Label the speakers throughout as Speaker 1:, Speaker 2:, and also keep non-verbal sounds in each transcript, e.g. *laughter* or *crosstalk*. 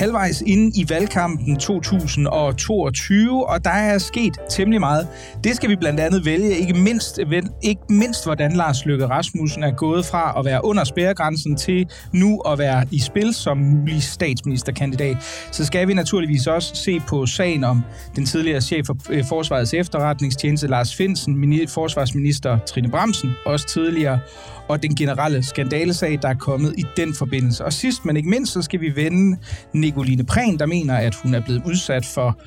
Speaker 1: halvvejs inde i valgkampen 2022, og der er sket temmelig meget. Det skal vi blandt andet vælge, ikke mindst, ikke mindst hvordan Lars Løkke Rasmussen er gået fra at være under spærregrænsen til nu at være i spil som mulig statsministerkandidat. Så skal vi naturligvis også se på sagen om den tidligere chef for øh, Forsvarets efterretningstjeneste Lars Finsen, forsvarsminister Trine Bramsen, også tidligere, og den generelle skandalesag, der er kommet i den forbindelse. Og sidst, men ikke mindst, så skal vi vende Nicoline Prehn, der mener, at hun er blevet udsat for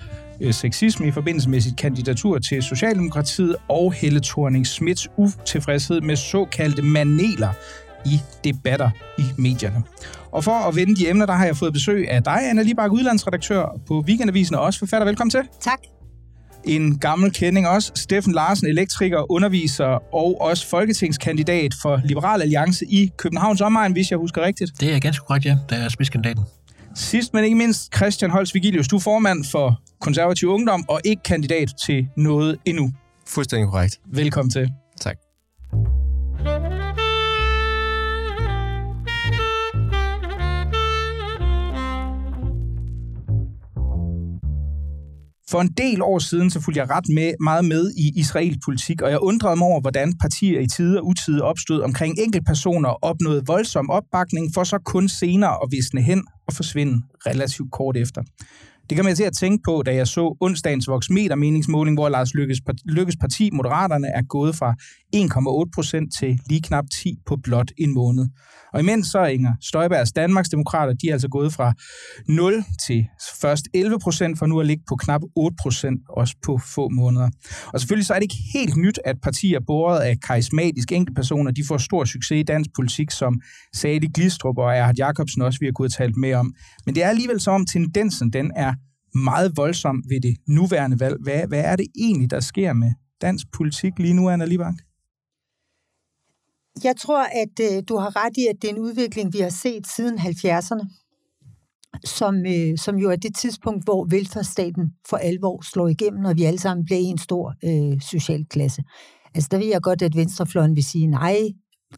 Speaker 1: øh, sexisme i forbindelse med sit kandidatur til Socialdemokratiet, og Helle thorning Smits utilfredshed med såkaldte maneler i debatter i medierne. Og for at vende de emner, der har jeg fået besøg af dig, Anna Libak, udlandsredaktør på Weekendavisen, og også forfatter. Velkommen til.
Speaker 2: Tak
Speaker 1: en gammel kending også. Steffen Larsen, elektriker, underviser og også folketingskandidat for Liberal Alliance i Københavns omegn, hvis jeg husker rigtigt.
Speaker 3: Det er ganske korrekt, ja. Der er spidskandidaten.
Speaker 1: Sidst, men ikke mindst, Christian Holst Vigilius, du er formand for Konservativ Ungdom og ikke kandidat til noget endnu.
Speaker 4: Fuldstændig korrekt.
Speaker 1: Velkommen til.
Speaker 4: Tak.
Speaker 1: For en del år siden så fulgte jeg ret med, meget med i israelsk politik, og jeg undrede mig over, hvordan partier i tide og utide opstod omkring enkeltpersoner og opnåede voldsom opbakning, for så kun senere at visne hen og forsvinde relativt kort efter. Det kan man til at tænke på, da jeg så onsdagens voksmeter meningsmåling, hvor Lars Lykkes, Lykkes parti, Moderaterne, er gået fra 1,8 procent til lige knap 10 på blot en måned. Og imens så er Inger Støjbergs Danmarks Demokrater, de er altså gået fra 0 til først 11 procent, for nu at ligge på knap 8 procent, også på få måneder. Og selvfølgelig så er det ikke helt nyt, at partier båret af karismatiske enkeltpersoner, de får stor succes i dansk politik, som Sali Glistrup og Erhard Jacobsen også vi har kunnet talt med om. Men det er alligevel så om tendensen, den er meget voldsom ved det nuværende valg. Hvad, hvad er det egentlig, der sker med dansk politik lige nu, Anna Libank?
Speaker 2: Jeg tror, at øh, du har ret i, at det er en udvikling, vi har set siden 70'erne, som, øh, som jo er det tidspunkt, hvor velfærdsstaten for alvor slår igennem, og vi alle sammen bliver en stor øh, social klasse. Altså der ved jeg godt, at venstrefløjen vil sige, nej,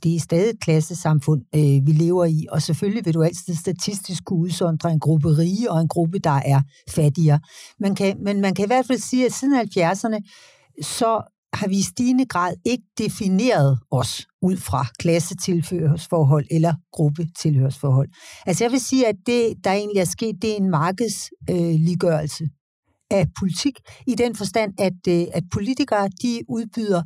Speaker 2: det er stadig et klassesamfund, øh, vi lever i, og selvfølgelig vil du altid statistisk kunne udsondre en gruppe rige og en gruppe, der er fattigere. Man kan, men man kan i hvert fald sige, at siden 70'erne, så har vi i stigende grad ikke defineret os ud fra klassetilhørsforhold eller gruppetilhørsforhold. Altså jeg vil sige, at det, der egentlig er sket, det er en markedsliggørelse øh, af politik, i den forstand, at, øh, at politikere de udbyder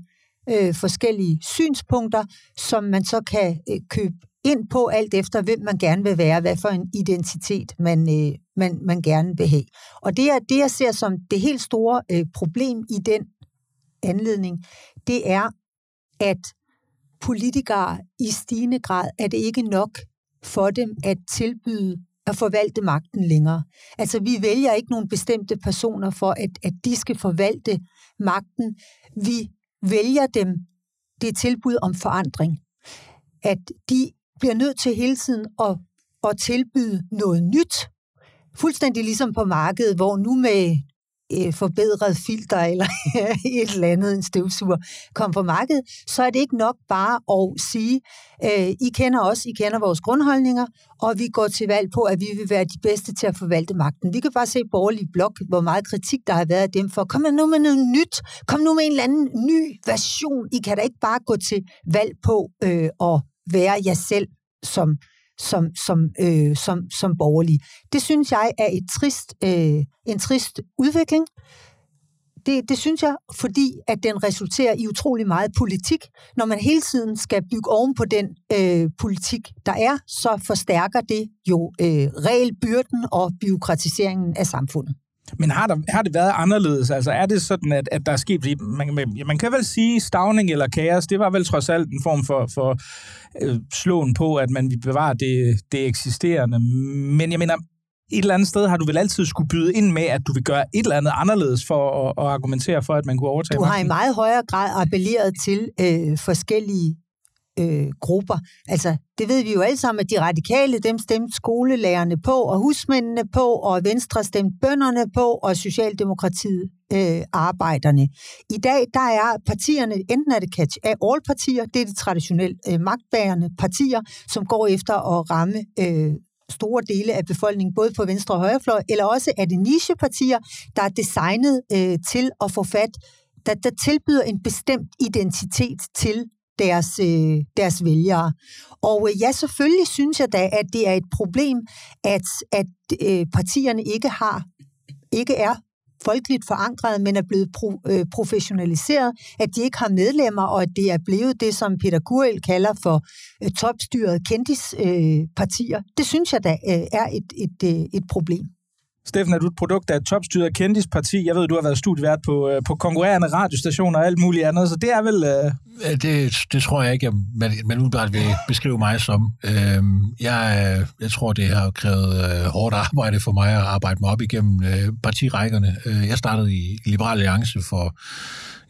Speaker 2: øh, forskellige synspunkter, som man så kan øh, købe ind på alt efter, hvem man gerne vil være, hvad for en identitet man, øh, man, man gerne vil have. Og det er det, jeg ser som det helt store øh, problem i den anledning, det er, at politikere i stigende grad er det ikke nok for dem at tilbyde at forvalte magten længere. Altså, vi vælger ikke nogle bestemte personer for, at, at de skal forvalte magten. Vi vælger dem det tilbud om forandring. At de bliver nødt til hele tiden at, at tilbyde noget nyt, fuldstændig ligesom på markedet, hvor nu med øh, forbedret filter eller *laughs* et eller andet, en støvsuger, kom på markedet, så er det ikke nok bare at sige, øh, I kender os, I kender vores grundholdninger, og vi går til valg på, at vi vil være de bedste til at forvalte magten. Vi kan bare se borgerlig blok, hvor meget kritik der har været af dem for, kom nu med noget nyt, kom nu med en eller anden ny version. I kan da ikke bare gå til valg på øh, at være jer selv som som, som, øh, som, som borgerlige. Det synes jeg er et trist, øh, en trist udvikling. Det, det synes jeg, fordi at den resulterer i utrolig meget politik. Når man hele tiden skal bygge oven på den øh, politik, der er, så forstærker det jo øh, regelbyrden og byråkratiseringen af samfundet.
Speaker 1: Men har, der, har det været anderledes? Altså er det sådan, at, at der er sket... Fordi man, man, kan vel sige, stavning eller kaos, det var vel trods alt en form for, for øh, slåen på, at man vil bevare det, det eksisterende. Men jeg mener, et eller andet sted har du vel altid skulle byde ind med, at du vil gøre et eller andet anderledes for at, at argumentere for, at man kunne overtage
Speaker 2: Du har i meget højere grad appelleret til øh, forskellige øh, grupper. Altså, det ved vi jo alle sammen, at de radikale, dem stemte skolelærerne på, og husmændene på, og Venstre stemte bønderne på, og Socialdemokratiet øh, arbejderne. I dag, der er partierne, enten er det catch all partier, det er de traditionelt øh, magtbærende partier, som går efter at ramme øh, store dele af befolkningen, både på venstre og højrefløj, eller også er det nichepartier, der er designet øh, til at få fat, der, der tilbyder en bestemt identitet til deres, øh, deres vælgere. Og øh, ja, selvfølgelig synes jeg da, at det er et problem, at, at øh, partierne ikke har ikke er folkeligt forankret, men er blevet pro, øh, professionaliseret, at de ikke har medlemmer, og at det er blevet det, som Peter Gurel kalder for øh, topstyret kendispartier. Øh, det synes jeg da øh, er et, et, øh, et problem.
Speaker 1: Steffen, er du et produkt af et topstyret kendisparti? Jeg ved, du har været studievært på, øh, på konkurrerende radiostationer og alt muligt andet, så det er vel...
Speaker 3: Øh... Det, det tror jeg ikke, at man, man udbart vil beskrive mig som. Øh, jeg, jeg tror, det har krævet øh, hårdt arbejde for mig at arbejde mig op igennem øh, partirækkerne. Øh, jeg startede i Liberal Alliance for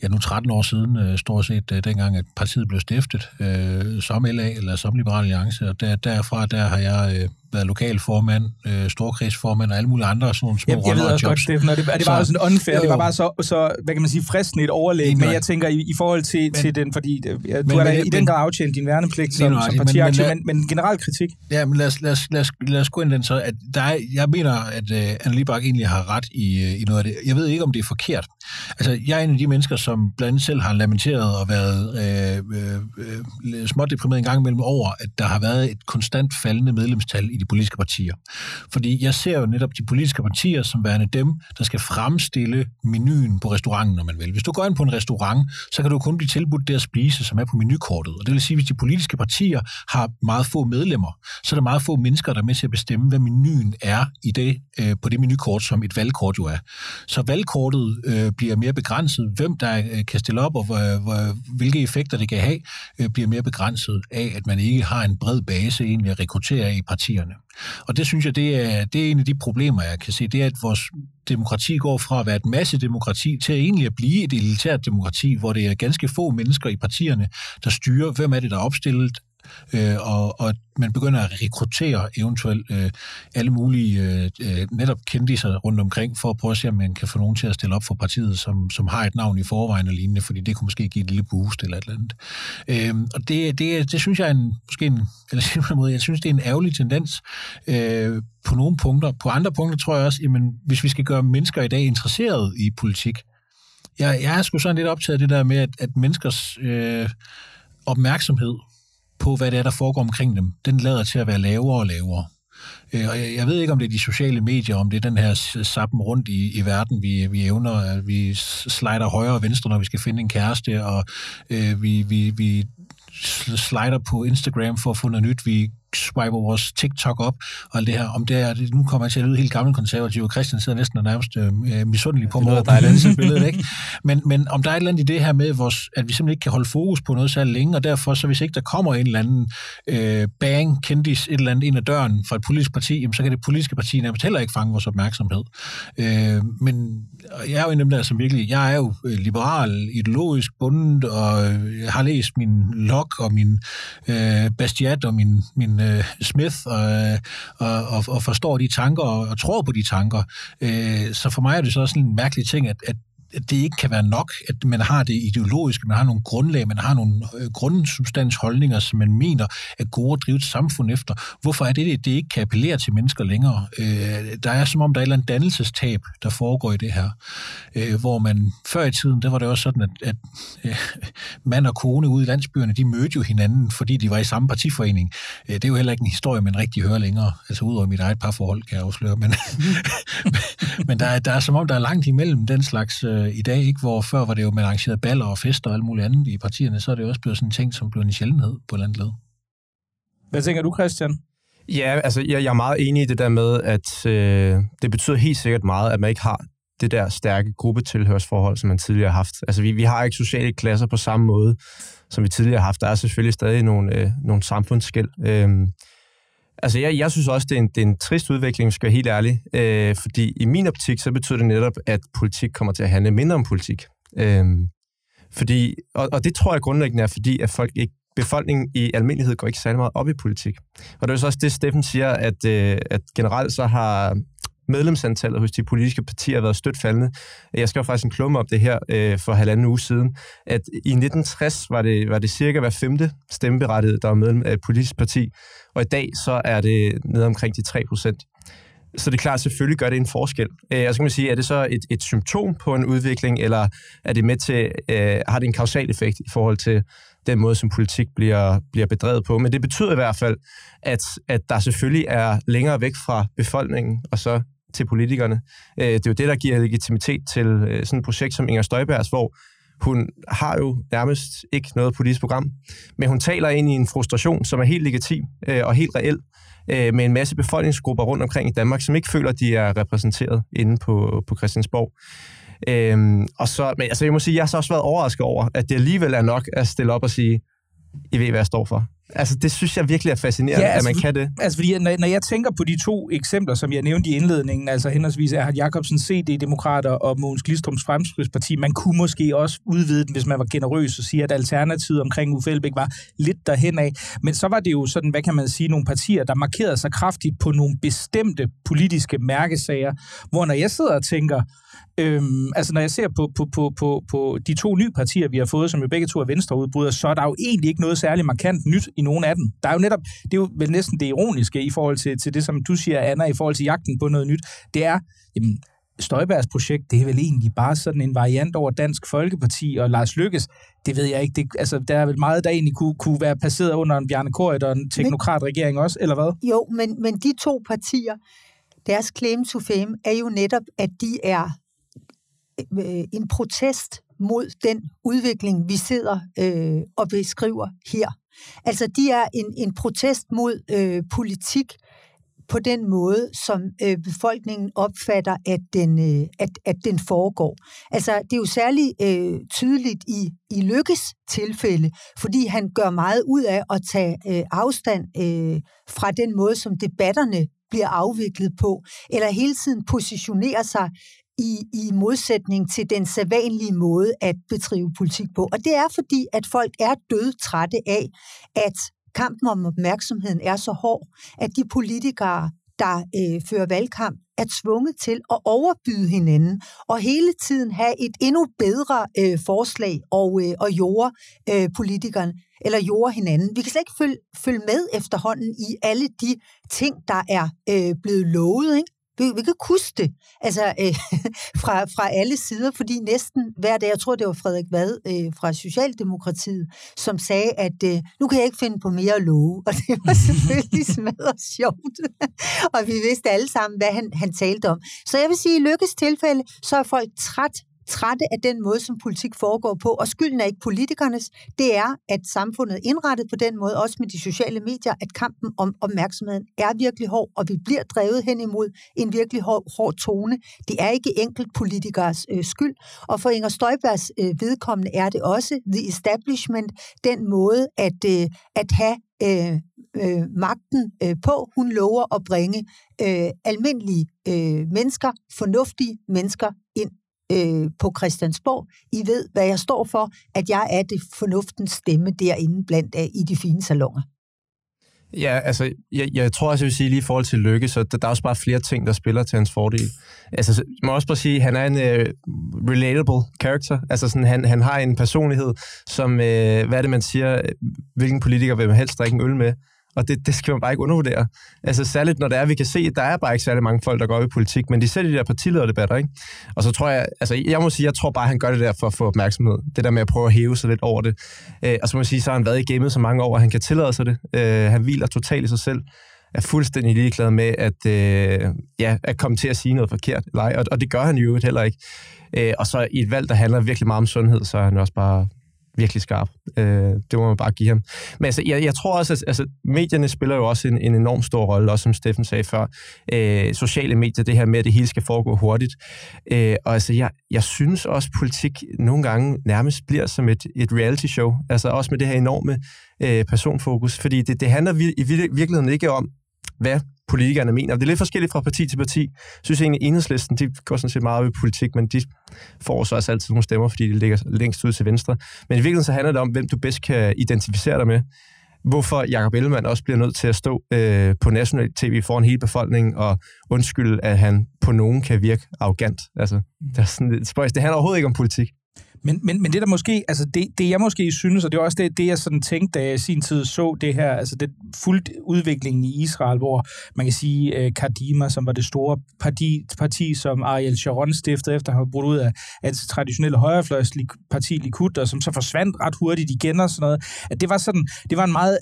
Speaker 3: ja, nu 13 år siden, øh, stort set øh, dengang, at partiet blev stiftet øh, som LA eller som Liberal Alliance, og der, derfra der har jeg øh, været lokalformand, øh, storkrigsformand og alle mulige andre sådan nogle små
Speaker 1: jeg, jeg ved også godt, Steffen, og det, og det var jo sådan unfair, jo, det var bare så, så, hvad kan man sige, fristende et overlæg, men jeg tænker i, i forhold til, men, til den, fordi ja, du men, har da i den grad aftjent din værnepligt som, som partiaktiv, men, men, men, generel kritik.
Speaker 3: Ja, men lad os, lad os, lad os, lad os gå ind den så, at der er, jeg mener, at uh, Anna Libak egentlig har ret i, uh, i noget af det. Jeg ved ikke, om det er forkert. Altså, jeg er en af de mennesker, som blandt andet selv har lamenteret og været øh, øh, øh, småt deprimeret en gang imellem over, at der har været et konstant faldende medlemstal i de politiske partier. Fordi jeg ser jo netop de politiske partier som værende dem, der skal fremstille menuen på restauranten, når man vil. Hvis du går ind på en restaurant, så kan du kun blive tilbudt det at spise, som er på menukortet. Og det vil sige, at hvis de politiske partier har meget få medlemmer, så er der meget få mennesker, der er med til at bestemme, hvad menuen er i det, øh, på det menukort, som et valgkort jo er. Så valgkortet øh, bliver mere begrænset. Hvem der øh, kan stille op, og hvor, hvor, hvilke effekter det kan have, øh, bliver mere begrænset af, at man ikke har en bred base egentlig at rekruttere i partierne. Og det synes jeg, det er, det er en af de problemer, jeg kan se, det er, at vores demokrati går fra at være et massedemokrati til egentlig at blive et elitært demokrati, hvor det er ganske få mennesker i partierne, der styrer, hvem er det, der er opstillet, øh, og, og man begynder at rekruttere eventuelt øh, alle mulige øh, øh netop sig rundt omkring, for at prøve at se, om man kan få nogen til at stille op for partiet, som, som har et navn i forvejen og lignende, fordi det kunne måske give et lille boost eller et eller andet. Øh, og det, det, det synes jeg er en, måske en, eller *laughs* en måde, jeg synes, det er en ærgerlig tendens øh, på nogle punkter. På andre punkter tror jeg også, jamen, hvis vi skal gøre mennesker i dag interesseret i politik, jeg, jeg er sgu sådan lidt optaget af det der med, at, at menneskers øh, opmærksomhed på, hvad det er, der foregår omkring dem, den lader til at være lavere og lavere. Øh, og jeg ved ikke, om det er de sociale medier, om det er den her sappen rundt i, i verden, vi, vi evner. at Vi slider højre og venstre, når vi skal finde en kæreste, og øh, vi, vi, vi slider på Instagram for at få noget nyt. Vi swiper vores TikTok op, og alt det her. Om det er, nu kommer jeg til at lyde helt gammel konservativ, og Christian sidder næsten og nærmest øh, misundelig på mig over på billede, ikke? Men, men om der er et eller andet i det her med, vores, at vi simpelthen ikke kan holde fokus på noget særlig længe, og derfor, så hvis ikke der kommer en eller anden øh, bang, kendis, et eller andet ind ad døren fra et politisk parti, jamen, så kan det politiske parti nærmest heller ikke fange vores opmærksomhed. Øh, men jeg er jo en af dem der, som virkelig, jeg er jo øh, liberal, ideologisk bundet, og jeg har læst min log og min øh, Bastiat og min, min øh, Smith og, øh, og, og, og forstår de tanker og, og tror på de tanker. Øh, så for mig er det så også en mærkelig ting, at, at det ikke kan være nok, at man har det ideologiske, man har nogle grundlag, man har nogle øh, grundsubstansholdninger, som man mener er gode at drive et samfund efter. Hvorfor er det, det, det ikke kan appellere til mennesker længere? Øh, der er som om, der er et eller andet dannelsestab, der foregår i det her. Øh, hvor man før i tiden, der var det også sådan, at, at øh, mand og kone ude i landsbyerne, de mødte jo hinanden, fordi de var i samme partiforening. Øh, det er jo heller ikke en historie, man rigtig hører længere. Altså udover mit eget parforhold, kan jeg afsløre. Men, *laughs* men der, er, der er som om, der er langt imellem den slags øh, øh, i dag, ikke? hvor før var det jo, man arrangerede baller og fester og alt muligt andet i partierne, så er det også blevet sådan en ting, som blev en sjældenhed på et eller.
Speaker 1: Hvad tænker du, Christian?
Speaker 4: Ja, altså jeg, jeg er meget enig i det der med, at øh, det betyder helt sikkert meget, at man ikke har det der stærke gruppetilhørsforhold, som man tidligere har haft. Altså vi, vi har ikke sociale klasser på samme måde, som vi tidligere har haft. Der er selvfølgelig stadig nogle, øh, nogle samfundsskæld. Øh, Altså, jeg, jeg synes også, det er, en, det er en trist udvikling, skal jeg være helt ærlig. Øh, fordi i min optik, så betyder det netop, at politik kommer til at handle mindre om politik. Øh, fordi, og, og det tror jeg grundlæggende er, fordi at folk ikke, befolkningen i almindelighed går ikke særlig meget op i politik. Og det er jo så også det, Steffen siger, at, øh, at generelt så har medlemsantallet hos de politiske partier har været stødt faldende. Jeg skrev faktisk en klumme om det her øh, for halvanden uge siden, at i 1960 var det, var det cirka hver femte stemmeberettiget, der var medlem af et politisk parti, og i dag så er det nede omkring de 3 procent. Så det er klart, at selvfølgelig gør det en forskel. Øh, jeg skal man sige, er det så et, et symptom på en udvikling, eller er det med til, øh, har det en kausal effekt i forhold til den måde, som politik bliver, bliver bedrevet på? Men det betyder i hvert fald, at, at der selvfølgelig er længere væk fra befolkningen, og så til politikerne. Øh, det er jo det, der giver legitimitet til øh, sådan et projekt som Inger Støjbergs, hvor hun har jo nærmest ikke noget politisk program, men hun taler ind i en frustration, som er helt legitim øh, og helt reel, øh, med en masse befolkningsgrupper rundt omkring i Danmark, som ikke føler, de er repræsenteret inde på, på Christiansborg. Øhm, og så, men altså, jeg må sige, jeg har så også været overrasket over, at det alligevel er nok at stille op og sige, I ved, hvad jeg står for. Altså, det synes jeg virkelig er fascinerende, ja, altså, at man kan det.
Speaker 1: Altså, fordi når, når jeg tænker på de to eksempler, som jeg nævnte i indledningen, altså henholdsvis Erhard Jacobsen, CD-demokrater og Mogens Glistrums Fremskridsparti, man kunne måske også udvide den, hvis man var generøs og sige, at alternativet omkring Uffe Elbæk var lidt derhen af. Men så var det jo sådan, hvad kan man sige, nogle partier, der markerede sig kraftigt på nogle bestemte politiske mærkesager, hvor når jeg sidder og tænker, Øhm, altså når jeg ser på, på, på, på, på de to nye partier, vi har fået, som jo begge to er venstreudbrydere, så er der jo egentlig ikke noget særligt markant nyt i nogen af dem. Der er jo netop, det er jo vel næsten det ironiske i forhold til, til det, som du siger, Anna, i forhold til jagten på noget nyt. Det er, jamen, Støjbergs projekt, det er vel egentlig bare sådan en variant over Dansk Folkeparti og Lars Lykkes. Det ved jeg ikke. Det, altså, der er vel meget, der egentlig kunne, kunne være passeret under en Bjarne Korrit og en teknokratregering også, eller hvad?
Speaker 2: Jo, men, men de to partier, deres claim to fame er jo netop, at de er øh, en protest mod den udvikling, vi sidder øh, og beskriver her. Altså, de er en, en protest mod øh, politik på den måde, som øh, befolkningen opfatter, at den, øh, at, at den foregår. Altså, det er jo særligt øh, tydeligt i, i Lykkes tilfælde, fordi han gør meget ud af at tage øh, afstand øh, fra den måde, som debatterne bliver afviklet på, eller hele tiden positionerer sig i, i modsætning til den sædvanlige måde at bedrive politik på. Og det er fordi, at folk er dødtrætte af, at kampen om opmærksomheden er så hård, at de politikere, der øh, fører valgkamp, er tvunget til at overbyde hinanden og hele tiden have et endnu bedre øh, forslag og, øh, og jorde øh, politikerne eller jorde hinanden. Vi kan slet ikke følge, følge med efterhånden i alle de ting, der er øh, blevet lovet. Ikke? Vi, vi kan huske det altså, øh, *laughs* fra, fra alle sider, fordi næsten hver dag, jeg tror det var Frederik Vad øh, fra Socialdemokratiet, som sagde, at øh, nu kan jeg ikke finde på mere at love, *laughs* og det var selvfølgelig *laughs* smadret sjovt. og vi vidste alle sammen, hvad han, han talte om. Så jeg vil sige, i Lykkes tilfælde, så er folk træt trætte af den måde, som politik foregår på, og skylden er ikke politikernes, det er, at samfundet er indrettet på den måde, også med de sociale medier, at kampen om opmærksomheden er virkelig hård, og vi bliver drevet hen imod en virkelig hård, hård tone. Det er ikke enkelt politikers øh, skyld, og for Inger Støjbergs øh, vedkommende er det også the establishment, den måde at, øh, at have øh, øh, magten øh, på. Hun lover at bringe øh, almindelige øh, mennesker, fornuftige mennesker ind øh, på Christiansborg. I ved, hvad jeg står for, at jeg er det fornuftens stemme derinde blandt af i de fine salonger.
Speaker 4: Ja, altså, jeg, jeg tror også, jeg vil sige lige i forhold til Lykke, så der, der er også bare flere ting, der spiller til hans fordel. Altså, jeg må også bare sige, at han er en uh, relatable character. Altså, sådan, han, han har en personlighed, som, uh, hvad er det, man siger, hvilken politiker vil man helst drikke en øl med? Og det, det skal man bare ikke undervurdere. Altså særligt når det er, vi kan se, at der er bare ikke særlig mange folk, der går op i politik, men de ser de der partilederdebatter, ikke? Og så tror jeg, altså jeg må sige, jeg tror bare, han gør det der for at få opmærksomhed. Det der med at prøve at hæve sig lidt over det. Øh, og så må jeg sige, så har han været i gamet så mange år, at han kan tillade sig det. Øh, han hviler totalt i sig selv er fuldstændig ligeglad med at, øh, ja, at komme til at sige noget forkert. Eller og, og det gør han jo heller ikke. Øh, og så i et valg, der handler virkelig meget om sundhed, så er han også bare virkelig skarp. Øh, det må man bare give ham. Men altså, jeg, jeg tror også, at altså, medierne spiller jo også en, en enorm stor rolle, også som Steffen sagde før. Øh, sociale medier, det her med, at det hele skal foregå hurtigt. Øh, og altså, jeg, jeg synes også, at politik nogle gange nærmest bliver som et, et reality show. Altså også med det her enorme øh, personfokus. Fordi det, det handler i virkeligheden ikke om, hvad politikerne mener. Det er lidt forskelligt fra parti til parti. Jeg synes egentlig, at enhedslisten, de går sådan set meget op i politik, men de får så også altid nogle stemmer, fordi de ligger længst ud til venstre. Men i virkeligheden så handler det om, hvem du bedst kan identificere dig med. Hvorfor Jacob Ellemann også bliver nødt til at stå øh, på national tv foran hele befolkningen og undskylde, at han på nogen kan virke arrogant. Altså, det, er sådan lidt spøjs. det handler overhovedet ikke om politik.
Speaker 1: Men, men, men det der måske, altså det, det jeg måske synes, og det er også det, det jeg sådan tænkte, da jeg i sin tid så det her, altså det fuldt udviklingen i Israel, hvor man kan sige, uh, Kadima, som var det store parti, parti som Ariel Sharon stiftede efter han var brudt ud af, af det traditionelle højrefløjsparti Likud, og som så forsvandt ret hurtigt igen og sådan noget, at det var sådan, det var en meget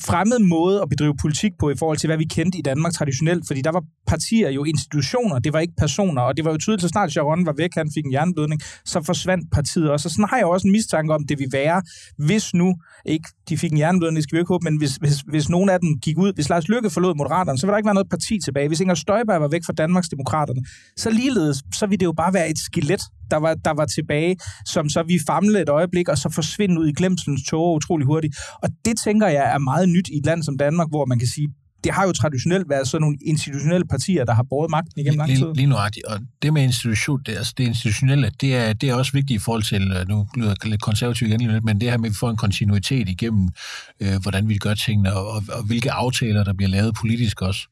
Speaker 1: fremmed måde at bedrive politik på i forhold til, hvad vi kendte i Danmark traditionelt, fordi der var partier jo institutioner, det var ikke personer, og det var jo tydeligt, så snart Sharon var væk, han fik en hjerneblødning, så forsvandt partiet også. Og sådan har jeg også en mistanke om, det vil være, hvis nu, ikke de fik en hjerneblødning, skal vi ikke håbe, men hvis, hvis, hvis nogen af dem gik ud, hvis Lars Lykke forlod Moderaterne, så vil der ikke være noget parti tilbage. Hvis Inger Støjberg var væk fra Danmarks Demokraterne, så ligeledes, så ville det jo bare være et skelet, der var, der var tilbage, som så vi famlede et øjeblik, og så forsvinde ud i glemselens tåge utrolig hurtigt. Og det tænker jeg er meget nyt i et land som Danmark, hvor man kan sige, det har jo traditionelt været sådan nogle institutionelle partier, der har båret magten igennem lang tid.
Speaker 3: Lige, lige nuagtigt. Og det med institution, det, altså det institutionelle, det er, det er også vigtigt i forhold til, øh, nu lyder jeg lidt konservativt igen lidt, men det her med, at vi får en kontinuitet igennem, øh, hvordan vi gør tingene, og, og, og hvilke aftaler, der bliver lavet politisk også.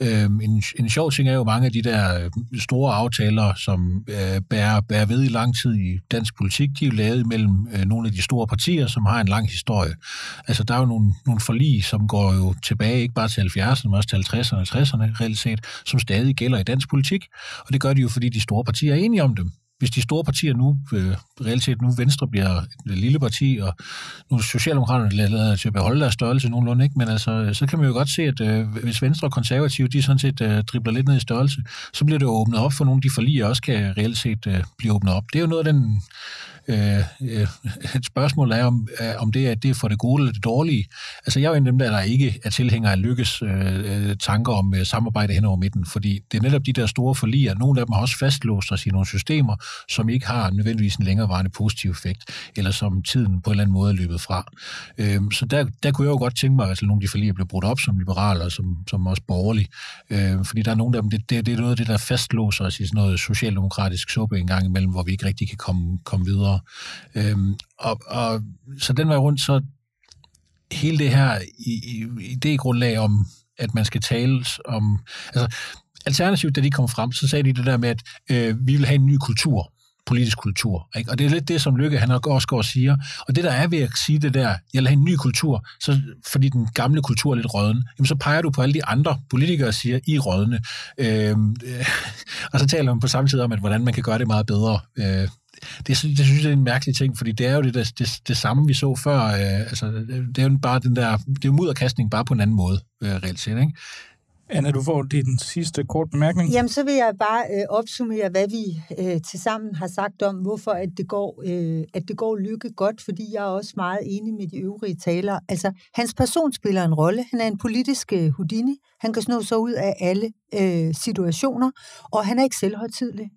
Speaker 3: Øh, en, en sjov ting er jo mange af de der øh, store aftaler, som øh, bærer, bærer ved i lang tid i dansk politik, de er jo lavet mellem øh, nogle af de store partier, som har en lang historie. Altså, der er jo nogle, nogle forlig, som går jo tilbage, ikke bare til 70'erne, men også til 50'erne og 60'erne reelt set, som stadig gælder i dansk politik. Og det gør de jo, fordi de store partier er enige om dem. Hvis de store partier nu, øh, reelt set nu Venstre bliver et lille parti, og nu er Socialdemokraterne lader til at beholde deres størrelse nogenlunde, ikke? men altså, så kan man jo godt se, at øh, hvis Venstre og Konservative, de sådan set øh, dribler lidt ned i størrelse, så bliver det jo åbnet op for nogle af de forliger også kan reelt set øh, blive åbnet op. Det er jo noget af den Øh, øh, et spørgsmål er, om, øh, om det er, det er for det gode eller det dårlige. Altså, jeg er en af dem, der, der ikke er tilhænger af lykkes øh, øh, tanker om øh, samarbejde hen over midten, fordi det er netop de der store forliger. Nogle af dem har også fastlåst os i nogle systemer, som ikke har nødvendigvis en længerevarende positiv effekt, eller som tiden på en eller anden måde er løbet fra. Øh, så der, der kunne jeg jo godt tænke mig, at altså, nogle af de forliger blev brudt op som liberale og som, som også borgerlige. Øh, fordi der er nogle af dem, det, det, det er noget af det, der fastlåser os i sådan noget socialdemokratisk suppe en gang imellem, hvor vi ikke rigtig kan komme, komme videre og, Øhm, og, og, så den var rundt, så hele det her idégrundlag om, at man skal tale om... Altså, Alternativt, da de kom frem, så sagde de det der med, at øh, vi vil have en ny kultur politisk kultur. Ikke? Og det er lidt det, som Lykke han også går og siger. Og det, der er ved at sige det der, jeg vil have en ny kultur, så, fordi den gamle kultur er lidt rødden, jamen så peger du på alle de andre politikere, og siger, I rødne. Øh, øh, *laughs* og så taler man på samme tid om, at hvordan man kan gøre det meget bedre. Øh, det, det synes jeg er en mærkelig ting, fordi det er jo det, det, det, det samme, vi så før. Øh, altså, det er jo bare den der, det er jo mudderkastning bare på en anden måde, øh, reelt set, ikke?
Speaker 1: Anna, du får din sidste kort bemærkning.
Speaker 2: Jamen, så vil jeg bare øh, opsummere, hvad vi øh, til sammen har sagt om, hvorfor at det, går, øh, at det går lykke godt, fordi jeg er også meget enig med de øvrige talere. Altså, hans person spiller en rolle. Han er en politisk øh, Houdini. Han kan sno sig ud af alle øh, situationer, og han er ikke selvhøjtidlig.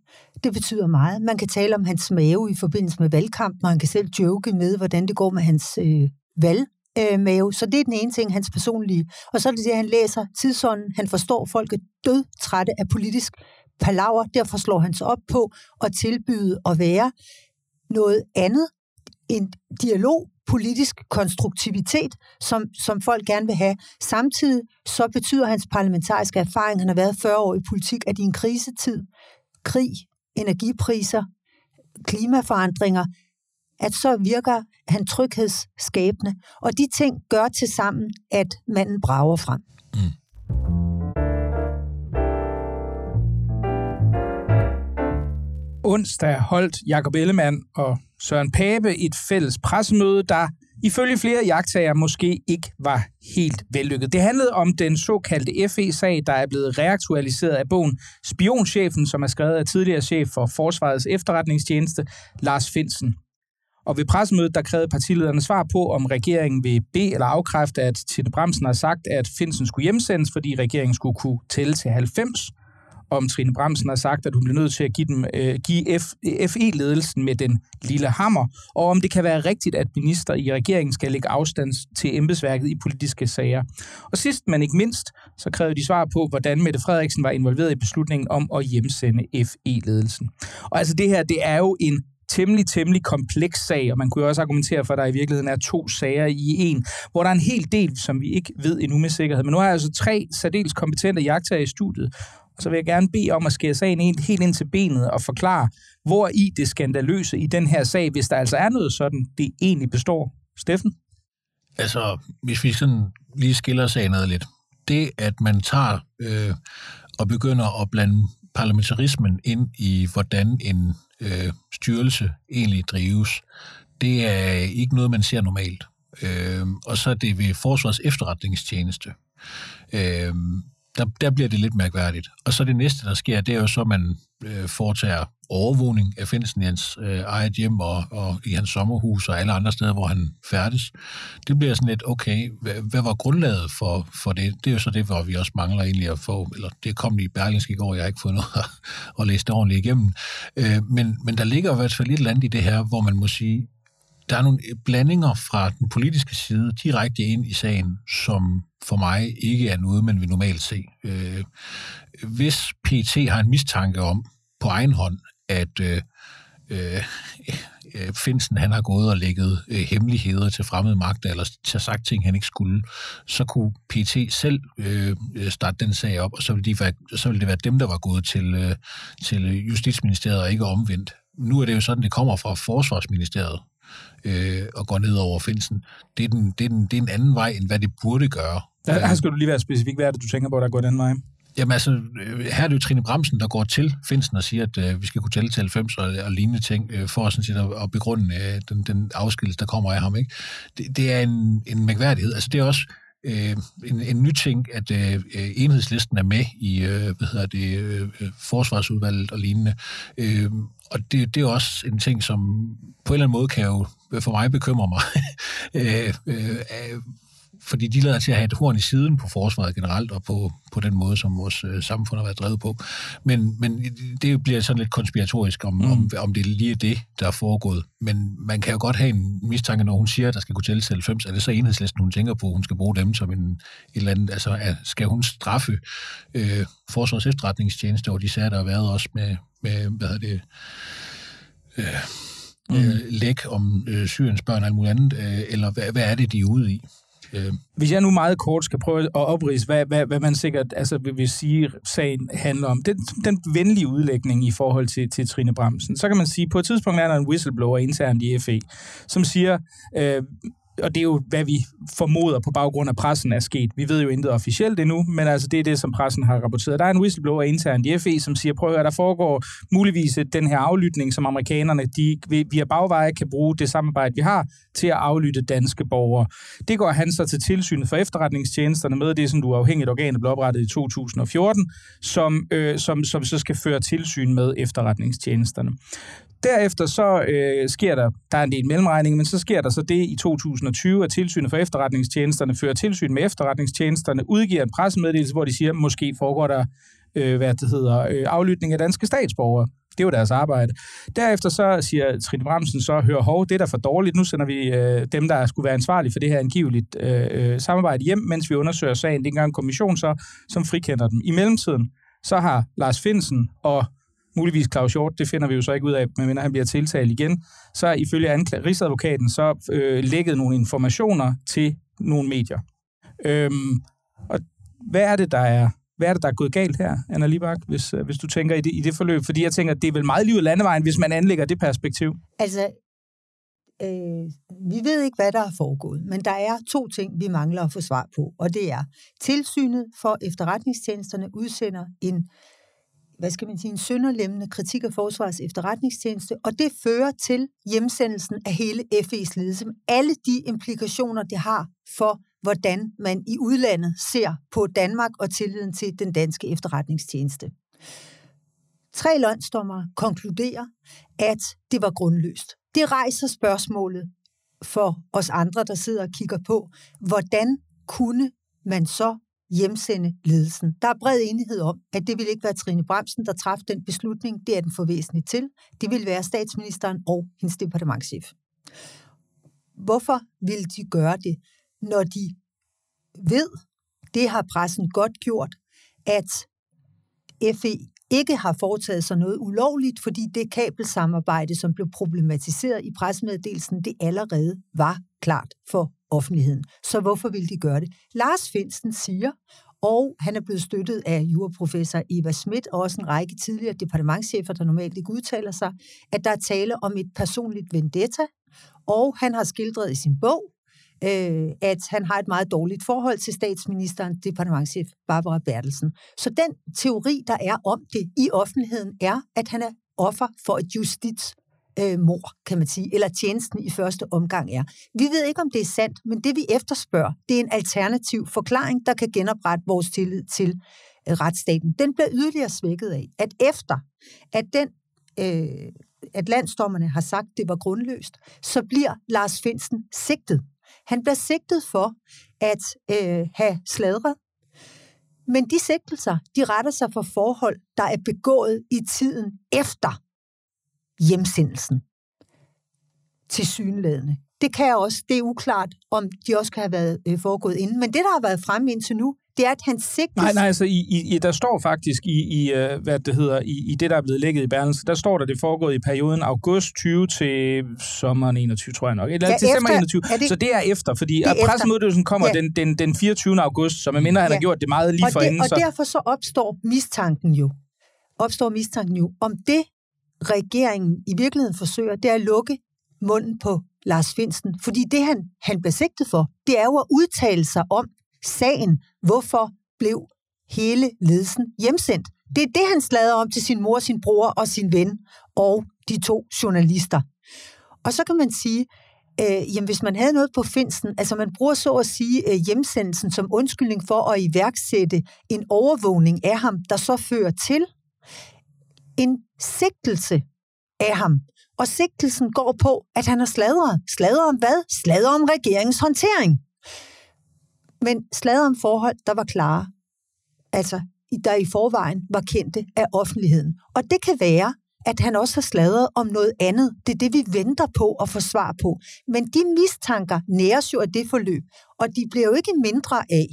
Speaker 2: Det betyder meget. Man kan tale om hans mave i forbindelse med valgkamp, og han kan selv joke med, hvordan det går med hans øh, valg øh, mave. Så det er den ene ting, hans personlige. Og så er det det, han læser tidsånden. Han forstår, folk er død trætte af politisk palaver. Derfor slår han sig op på at tilbyde at være noget andet. En dialog, politisk konstruktivitet, som, som folk gerne vil have. Samtidig så betyder hans parlamentariske erfaring, han har været 40 år i politik, at i en krisetid, krig, energipriser, klimaforandringer, at så virker han tryghedsskabende. Og de ting gør til sammen, at manden brager frem. Mm.
Speaker 1: Onsdag holdt Jakob Ellemann og Søren Pape et fælles pressemøde, der ifølge flere jagttager måske ikke var helt vellykket. Det handlede om den såkaldte FE-sag, der er blevet reaktualiseret af bogen Spionchefen, som er skrevet af tidligere chef for Forsvarets efterretningstjeneste, Lars Finsen. Og ved pressemødet, der krævede partilederne svar på, om regeringen vil bede eller afkræfte, at Tine Bremsen har sagt, at Finsen skulle hjemsendes, fordi regeringen skulle kunne tælle til 90, om Trine Bremsen har sagt, at hun bliver nødt til at give, dem, øh, give F, FE-ledelsen med den lille hammer, og om det kan være rigtigt, at minister i regeringen skal lægge afstand til embedsværket i politiske sager. Og sidst, men ikke mindst, så krævede de svar på, hvordan Mette Frederiksen var involveret i beslutningen om at hjemsende FE-ledelsen. Og altså det her, det er jo en temmelig, temmelig kompleks sag, og man kunne jo også argumentere for, at der i virkeligheden er to sager i en, hvor der er en hel del, som vi ikke ved endnu med sikkerhed. Men nu har jeg altså tre særdeles kompetente jagter i studiet, og så vil jeg gerne bede om at skære sagen helt ind til benet og forklare, hvor i det skandaløse i den her sag, hvis der altså er noget sådan, det egentlig består. Steffen?
Speaker 3: Altså, hvis vi sådan lige skiller sagen ad lidt. Det, at man tager øh, og begynder at blande parlamentarismen ind i, hvordan en øh, styrelse egentlig drives, det er ikke noget, man ser normalt. Øh, og så er det ved Forsvars efterretningstjeneste. Øh, der, der bliver det lidt mærkværdigt. Og så det næste, der sker, det er jo så, at man øh, foretager overvågning af Finsen i hans øh, eget hjem og, og i hans sommerhus og alle andre steder, hvor han færdes. Det bliver sådan lidt, okay, hvad, hvad var grundlaget for, for det? Det er jo så det, hvor vi også mangler egentlig at få, eller det kom i Berlingske i går, jeg har ikke fået noget at, at læse det ordentligt igennem. Øh, men, men der ligger i hvert fald et eller andet i det her, hvor man må sige, der er nogle blandinger fra den politiske side direkte ind i sagen, som for mig ikke er noget, man vil normalt se. Øh, hvis PT har en mistanke om på egen hånd, at øh, øh, øh, Finsen han har gået og lægget øh, hemmeligheder til fremmede magter, eller til sagt ting, han ikke skulle, så kunne PT selv øh, øh, starte den sag op, og så ville, de være, så ville det være dem, der var gået til, øh, til Justitsministeriet, og ikke omvendt. Nu er det jo sådan, det kommer fra Forsvarsministeriet, øh, og går ned over Finsen. Det er, den, det, er den, det er en anden vej, end hvad det burde gøre.
Speaker 1: Der, her skal du lige være specifik. Hvad er det, du tænker på, der går den vej?
Speaker 3: Jamen altså, øh, her er det jo Trine Bremsen, der går til Finsen og siger, at øh, vi skal kunne tælle til 90 og, og lignende ting, øh, for sådan set at, at begrunde øh, den, den afskillelse, der kommer af ham. Ikke? Det, det er en, en mærkværdighed. Altså det er også øh, en, en ny ting, at øh, øh, enhedslisten er med i øh, hvad hedder det, øh, øh, forsvarsudvalget og lignende. Øh, og det, det er også en ting, som på en eller anden måde kan jo for mig bekymre mig. *laughs* øh, øh, fordi de lader til at have et horn i siden på forsvaret generelt, og på, på den måde, som vores øh, samfund har været drevet på. Men, men det bliver sådan lidt konspiratorisk, om, mm. om, om det lige er det, der er foregået. Men man kan jo godt have en mistanke, når hun siger, at der skal kunne tælle til 90. Er det så enhedslisten, hun tænker på, hun skal bruge dem som en, et eller andet... Altså, skal hun straffe øh, Forsvars efterretningstjeneste, og de sager, der har været også med, med hvad hedder det... Øh, mm. øh, læk om øh, Syriens børn og alt muligt andet, øh, eller hvad, hvad er det, de er ude i?
Speaker 1: Øh. Hvis jeg nu meget kort skal prøve at oprise, hvad, hvad, hvad man sikkert altså, vil, vil sige, sagen handler om, den, den venlige udlægning i forhold til, til Trine Bremsen, så kan man sige, at på et tidspunkt er der en whistleblower internt i FE, som siger, øh, og det er jo, hvad vi formoder på baggrund af pressen er sket. Vi ved jo intet officielt endnu, men altså det er det, som pressen har rapporteret. Der er en whistleblower internt i FE, som siger, prøv at høre, der foregår muligvis den her aflytning, som amerikanerne de, via bagveje kan bruge det samarbejde, vi har, til at aflytte danske borgere. Det går han så til tilsynet for efterretningstjenesterne med. Det er sådan, du uafhængigt afhængigt organ, der blev oprettet i 2014, som, øh, som, som så skal føre tilsyn med efterretningstjenesterne. Derefter så øh, sker der, der er en del mellemregninger, men så sker der så det i 2020, at tilsynet for efterretningstjenesterne fører tilsyn med efterretningstjenesterne, udgiver en pressemeddelelse, hvor de siger, at måske foregår der øh, hvad det hedder, øh, aflytning af danske statsborgere. Det er jo deres arbejde. Derefter så siger Trine Bremsen så, hør hov, det er da for dårligt. Nu sender vi øh, dem, der skulle være ansvarlige for det her angiveligt øh, øh samarbejde hjem, mens vi undersøger sagen. Det er engang en kommission så, som frikender dem. I mellemtiden, så har Lars Finsen og muligvis Claus Hjort, det finder vi jo så ikke ud af, medmindre han bliver tiltalt igen, så ifølge anklag, Rigsadvokaten så øh, lægget nogle informationer til nogle medier. Øhm, og hvad er det, der er hvad er det, der er gået galt her, Anna Libak, hvis, øh, hvis du tænker i det, i det forløb? Fordi jeg tænker, det er vel meget livet landevejen, hvis man anlægger det perspektiv.
Speaker 2: Altså, øh, vi ved ikke, hvad der er foregået, men der er to ting, vi mangler at få svar på, og det er, tilsynet for efterretningstjenesterne udsender en hvad skal man sige, en sønderlemmende kritik af Forsvars efterretningstjeneste, og det fører til hjemsendelsen af hele FE's ledelse. Alle de implikationer, det har for, hvordan man i udlandet ser på Danmark og tilliden til den danske efterretningstjeneste. Tre lønsdommer konkluderer, at det var grundløst. Det rejser spørgsmålet for os andre, der sidder og kigger på, hvordan kunne man så hjemsende ledelsen. Der er bred enighed om, at det vil ikke være Trine Bremsen, der træffede den beslutning. Det er den forvæsentligt til. Det vil være statsministeren og hendes departementchef. Hvorfor vil de gøre det, når de ved, det har pressen godt gjort, at FE ikke har foretaget sig noget ulovligt, fordi det kabelsamarbejde, som blev problematiseret i pressemeddelelsen, det allerede var klart for offentligheden. Så hvorfor vil de gøre det? Lars Finsten siger, og han er blevet støttet af juraprofessor Eva Schmidt og også en række tidligere departementchefer, der normalt ikke udtaler sig, at der er tale om et personligt vendetta, og han har skildret i sin bog, øh, at han har et meget dårligt forhold til statsministeren, departementchef Barbara Bertelsen. Så den teori, der er om det i offentligheden, er, at han er offer for et justits øh, mor, kan man sige, eller tjenesten i første omgang er. Vi ved ikke, om det er sandt, men det vi efterspørger, det er en alternativ forklaring, der kan genoprette vores tillid til øh, retsstaten. Den bliver yderligere svækket af, at efter at den øh, at landsdommerne har sagt, det var grundløst, så bliver Lars Finsen sigtet. Han bliver sigtet for at øh, have sladret. Men de sigtelser, de retter sig for forhold, der er begået i tiden efter hjemsendelsen til synlædende. Det kan også, det er uklart, om de også kan have været øh, foregået inden. Men det, der har været fremme indtil nu, det er, at han sigtes...
Speaker 1: Nej, nej, altså i, i, der står faktisk i, i uh, hvad det hedder, i, i det, der er blevet lægget i Berlingske, der står der, det foregået i perioden august 20 til sommeren 21, tror jeg nok. Eller ja, til efter, 21. Det, så det er efter, fordi pressemødelsen kommer ja. den, den, den 24. august, så man minder, han ja. har gjort det meget lige
Speaker 2: og
Speaker 1: for inden.
Speaker 2: Og så... derfor så opstår mistanken jo. Opstår mistanken jo, om det regeringen i virkeligheden forsøger, det er at lukke munden på Lars Finsten. Fordi det, han, han bliver sigtet for, det er jo at udtale sig om sagen. Hvorfor blev hele ledelsen hjemsendt? Det er det, han slader om til sin mor, sin bror og sin ven og de to journalister. Og så kan man sige, øh, jamen hvis man havde noget på Finsten, altså man bruger så at sige øh, hjemsendelsen som undskyldning for at iværksætte en overvågning af ham, der så fører til en sigtelse af ham. Og sigtelsen går på, at han har sladret. Sladret om hvad? Sladret om regeringens håndtering. Men sladret om forhold, der var klare. Altså, der i forvejen var kendte af offentligheden. Og det kan være, at han også har sladret om noget andet. Det er det, vi venter på at få svar på. Men de mistanker næres jo af det forløb, og de bliver jo ikke mindre af,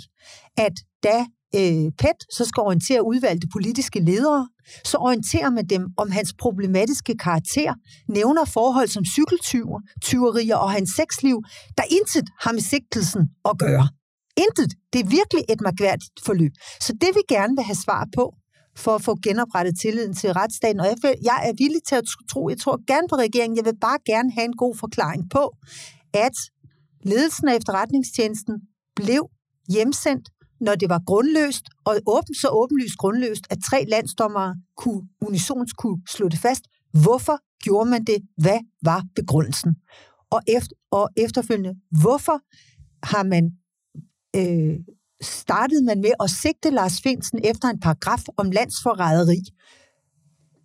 Speaker 2: at da øh, PET så skal orientere udvalgte politiske ledere, så orienterer man dem om hans problematiske karakter, nævner forhold som cykeltyver, tyverier og hans sexliv, der intet har med sigtelsen at gøre. Intet. Det er virkelig et magværdigt forløb. Så det vi gerne vil have svar på, for at få genoprettet tilliden til retsstaten. Og jeg, jeg er villig til at tro, jeg tror gerne på regeringen, jeg vil bare gerne have en god forklaring på, at ledelsen af efterretningstjenesten blev hjemsendt når det var grundløst, og åben, så åbenlyst grundløst, at tre landsdommere kunne, unisons kunne slå det fast. Hvorfor gjorde man det? Hvad var begrundelsen? Og, efter, og efterfølgende, hvorfor har man øh, startet man med at sigte Lars Finsen efter en paragraf om landsforræderi,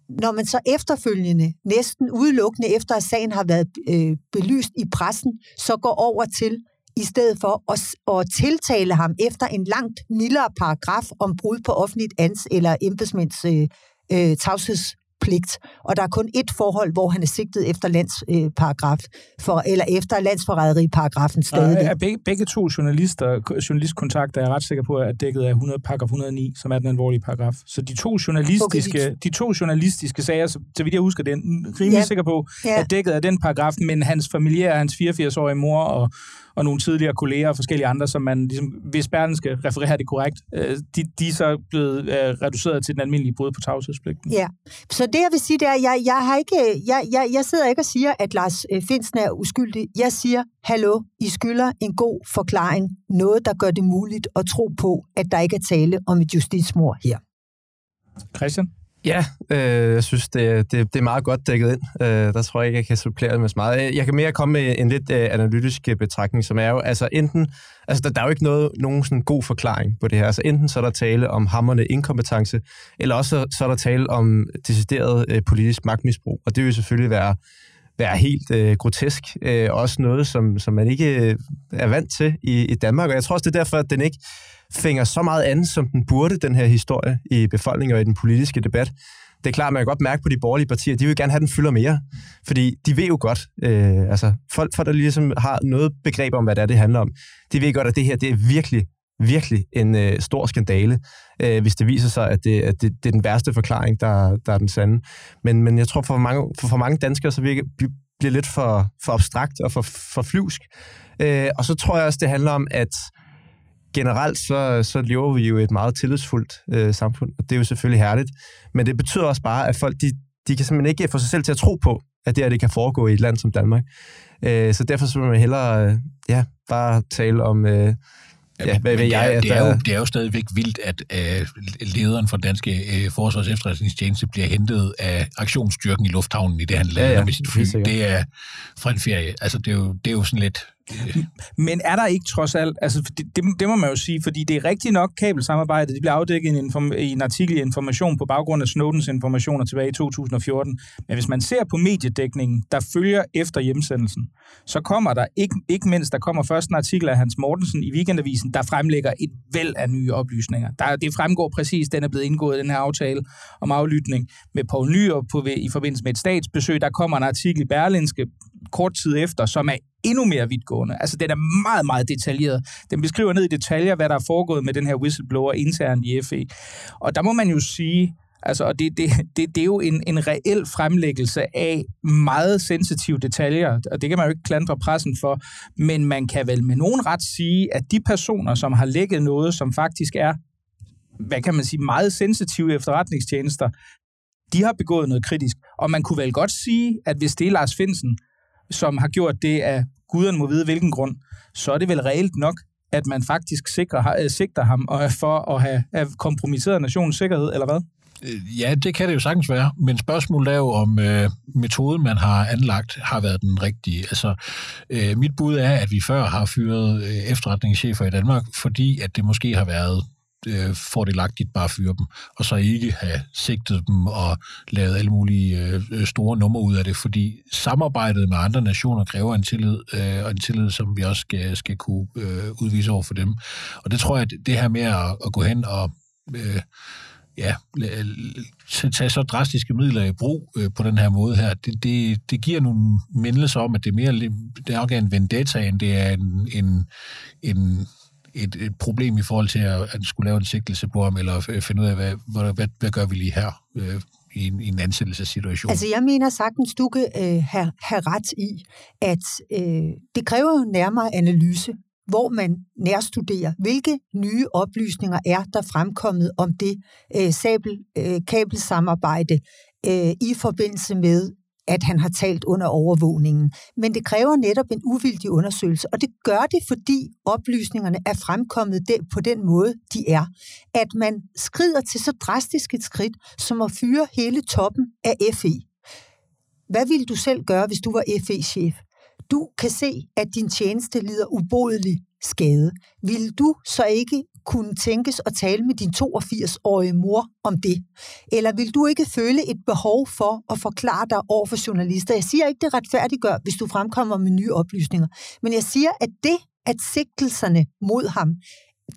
Speaker 2: når man så efterfølgende, næsten udelukkende efter at sagen har været øh, belyst i pressen, så går over til i stedet for at, at tiltale ham efter en langt mildere paragraf om brud på offentligt ans eller embedsmænds øh, øh, tavsheds pligt, og der er kun et forhold, hvor han er sigtet efter landsparagraf, for, eller efter landsforræderiparagrafen stadig.
Speaker 1: Er begge, begge to journalister, journalistkontakter, er jeg ret sikker på, er dækket af 100, paragraf 109, som er den alvorlige paragraf. Så de to journalistiske, okay, de, de to journalistiske sager, så, så vidt jeg husker, det er rimelig ja. sikker på, ja. er dækket af den paragraf, men hans familie, hans 84-årige mor og og nogle tidligere kolleger og forskellige andre, som man, ligesom, hvis Berlen skal referere det korrekt, øh, de, de er så blevet øh, reduceret til den almindelige brud på tavshedspligten.
Speaker 2: Ja, så det jeg vil sige, det er, jeg, jeg, har ikke, jeg, jeg, jeg sidder ikke og siger, at Lars øh, Finsen er uskyldig. Jeg siger, hallo, I skylder en god forklaring. Noget, der gør det muligt at tro på, at der ikke er tale om et justitsmord her.
Speaker 1: Christian?
Speaker 4: Ja, øh, jeg synes, det, det, det er meget godt dækket ind. Øh, der tror jeg ikke, jeg kan supplere det med så meget. Øh, jeg kan mere komme med en lidt øh, analytisk øh, betragtning, som er jo, altså enten, altså der, der er jo ikke noget, nogen sådan god forklaring på det her. Altså enten så er der tale om hammerne inkompetence, eller også så, er der tale om decideret øh, politisk magtmisbrug. Og det vil selvfølgelig være være helt øh, grotesk. Øh, også noget, som, som man ikke øh, er vant til i, i Danmark. Og jeg tror også, det er derfor, at den ikke fænger så meget an, som den burde, den her historie, i befolkningen og i den politiske debat. Det er klart, man kan godt mærke på de borgerlige partier, de vil gerne have, den fylder mere. Fordi de ved jo godt, øh, altså folk, folk, der ligesom har noget begreb om, hvad det er, det handler om, de ved godt, at det her, det er virkelig virkelig en øh, stor skandale, øh, hvis det viser sig, at det, at det, det er den værste forklaring, der, der er den sande. Men, men jeg tror, for mange, for, for mange danskere, så virker, bliver lidt for, for abstrakt og for, for flyvsk. Øh, og så tror jeg også, det handler om, at generelt så, så lever vi jo et meget tillidsfuldt øh, samfund, og det er jo selvfølgelig herligt. Men det betyder også bare, at folk de, de kan simpelthen ikke få sig selv til at tro på, at det her det kan foregå i et land som Danmark. Øh, så derfor så vil man hellere øh, ja, bare tale om... Øh, Ja, hvad
Speaker 3: ved jeg? Det er, jo, det er jo stadigvæk vildt, at uh, lederen for danske uh, forsvars efterretningstjeneste bliver hentet af aktionsstyrken i lufthavnen i det, han lader ja, ja, med sit fly. Det er fra en ferie. Altså, det er jo, det er jo sådan lidt
Speaker 1: men er der ikke trods alt, altså det, det, det må man jo sige, fordi det er rigtigt nok kabelsamarbejdet, det bliver afdækket i en, inform, i en artikel i Information på baggrund af Snowdens informationer tilbage i 2014. Men hvis man ser på mediedækningen, der følger efter hjemsendelsen, så kommer der, ikke, ikke mindst, der kommer først en artikel af Hans Mortensen i Weekendavisen, der fremlægger et væld af nye oplysninger. Der, det fremgår præcis, den er blevet indgået, den her aftale om aflytning med Poul Nyrup på, i forbindelse med et statsbesøg. Der kommer en artikel i Berlinske kort tid efter, som er endnu mere vidtgående. Altså, den er meget, meget detaljeret. Den beskriver ned i detaljer, hvad der er foregået med den her whistleblower internt i FE. Og der må man jo sige, Altså, og det, det, det, det er jo en, en reel fremlæggelse af meget sensitive detaljer, og det kan man jo ikke klandre pressen for, men man kan vel med nogen ret sige, at de personer, som har lægget noget, som faktisk er, hvad kan man sige, meget sensitive efterretningstjenester, de har begået noget kritisk. Og man kunne vel godt sige, at hvis det er Lars Finsen, som har gjort det af guderne må vide hvilken grund, så er det vel reelt nok, at man faktisk sikrer, øh, sigter ham for at have, have kompromitteret nationens sikkerhed, eller hvad?
Speaker 3: Øh, ja, det kan det jo sagtens være, men spørgsmålet er jo, om øh, metoden, man har anlagt, har været den rigtige. Altså, øh, mit bud er, at vi før har fyret øh, efterretningschefer i Danmark, fordi at det måske har været øh, fordelagtigt bare fyre dem, og så ikke have sigtet dem og lavet alle mulige øh, store numre ud af det, fordi samarbejdet med andre nationer kræver en tillid, øh, og en tillid, som vi også skal, skal kunne øh, udvise over for dem. Og det tror jeg, det her med at, at gå hen og øh, ja, tage så drastiske midler i brug øh, på den her måde her, det, det, det giver nogle mindelser om, at det er mere det er en vendetta, end det er en, en, en et, et problem i forhold til at, at skulle lave en sigtelse på ham, eller øh, finde ud af, hvad, hvad, hvad, hvad gør vi lige her øh, i, en, i en ansættelsessituation?
Speaker 2: Altså jeg mener sagtens, du kan øh, have, have ret i, at øh, det kræver jo nærmere analyse, hvor man nærstuderer, hvilke nye oplysninger er der fremkommet om det øh, sabel, øh, kabelsamarbejde øh, i forbindelse med at han har talt under overvågningen. Men det kræver netop en uvildig undersøgelse, og det gør det, fordi oplysningerne er fremkommet på den måde, de er. At man skrider til så drastisk et skridt, som at fyre hele toppen af FE. Hvad ville du selv gøre, hvis du var FE-chef? Du kan se, at din tjeneste lider ubodelig skade. Vil du så ikke kunne tænkes at tale med din 82-årige mor om det? Eller vil du ikke føle et behov for at forklare dig over for journalister? Jeg siger ikke, det retfærdiggør, hvis du fremkommer med nye oplysninger. Men jeg siger, at det, at sigtelserne mod ham,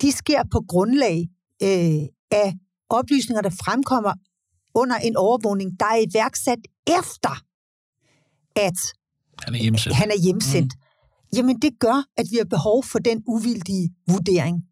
Speaker 2: de sker på grundlag øh, af oplysninger, der fremkommer under en overvågning, der er iværksat efter, at
Speaker 3: han er hjemsendt.
Speaker 2: Han er hjemsendt. Mm. Jamen, det gør, at vi har behov for den uvildige vurdering.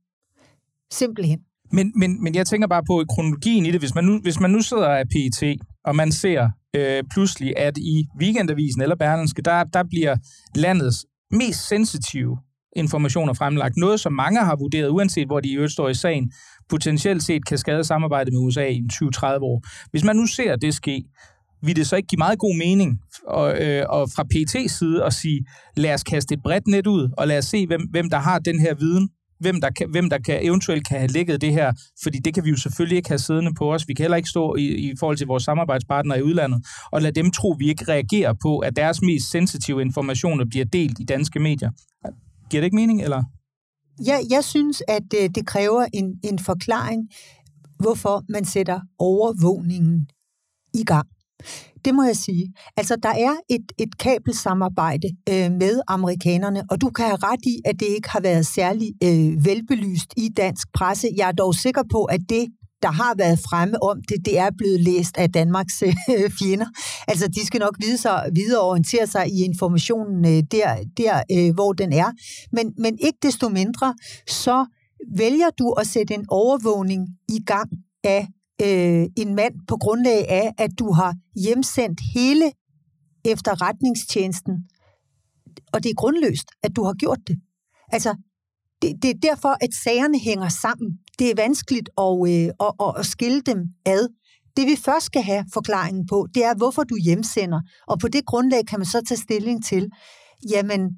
Speaker 2: Simpelthen.
Speaker 1: Men, men, men jeg tænker bare på kronologien i det. Hvis man nu, hvis man nu sidder af PET, og man ser øh, pludselig, at i Weekendavisen eller Berlinske, der, der bliver landets mest sensitive informationer fremlagt. Noget, som mange har vurderet, uanset hvor de i øvrigt står i sagen, potentielt set kan skade samarbejdet med USA i 20-30 år. Hvis man nu ser det ske, vil det så ikke give meget god mening og, øh, og fra PT's side at sige, lad os kaste et bredt net ud, og lad os se, hvem, hvem der har den her viden, hvem der, kan, hvem der kan, eventuelt kan have lægget det her, fordi det kan vi jo selvfølgelig ikke have siddende på os. Vi kan heller ikke stå i, i forhold til vores samarbejdspartnere i udlandet, og lade dem tro, at vi ikke reagerer på, at deres mest sensitive informationer bliver delt i danske medier. Giver det ikke mening, eller?
Speaker 2: Ja, jeg synes, at øh, det kræver en, en forklaring, hvorfor man sætter overvågningen i gang. Det må jeg sige. Altså, der er et, et kabelsamarbejde øh, med amerikanerne, og du kan have ret i, at det ikke har været særlig øh, velbelyst i dansk presse. Jeg er dog sikker på, at det, der har været fremme om det, det er blevet læst af Danmarks øh, fjender. Altså, de skal nok vide sig, videre orientere sig i informationen øh, der, der øh, hvor den er. Men, men ikke desto mindre, så vælger du at sætte en overvågning i gang af øh, en mand på grundlag af, at du har hjemsendt hele efterretningstjenesten. Og det er grundløst, at du har gjort det. Altså, det, det er derfor, at sagerne hænger sammen. Det er vanskeligt at, øh, at, at, at skille dem ad. Det vi først skal have forklaringen på, det er, hvorfor du hjemsender. Og på det grundlag kan man så tage stilling til, jamen,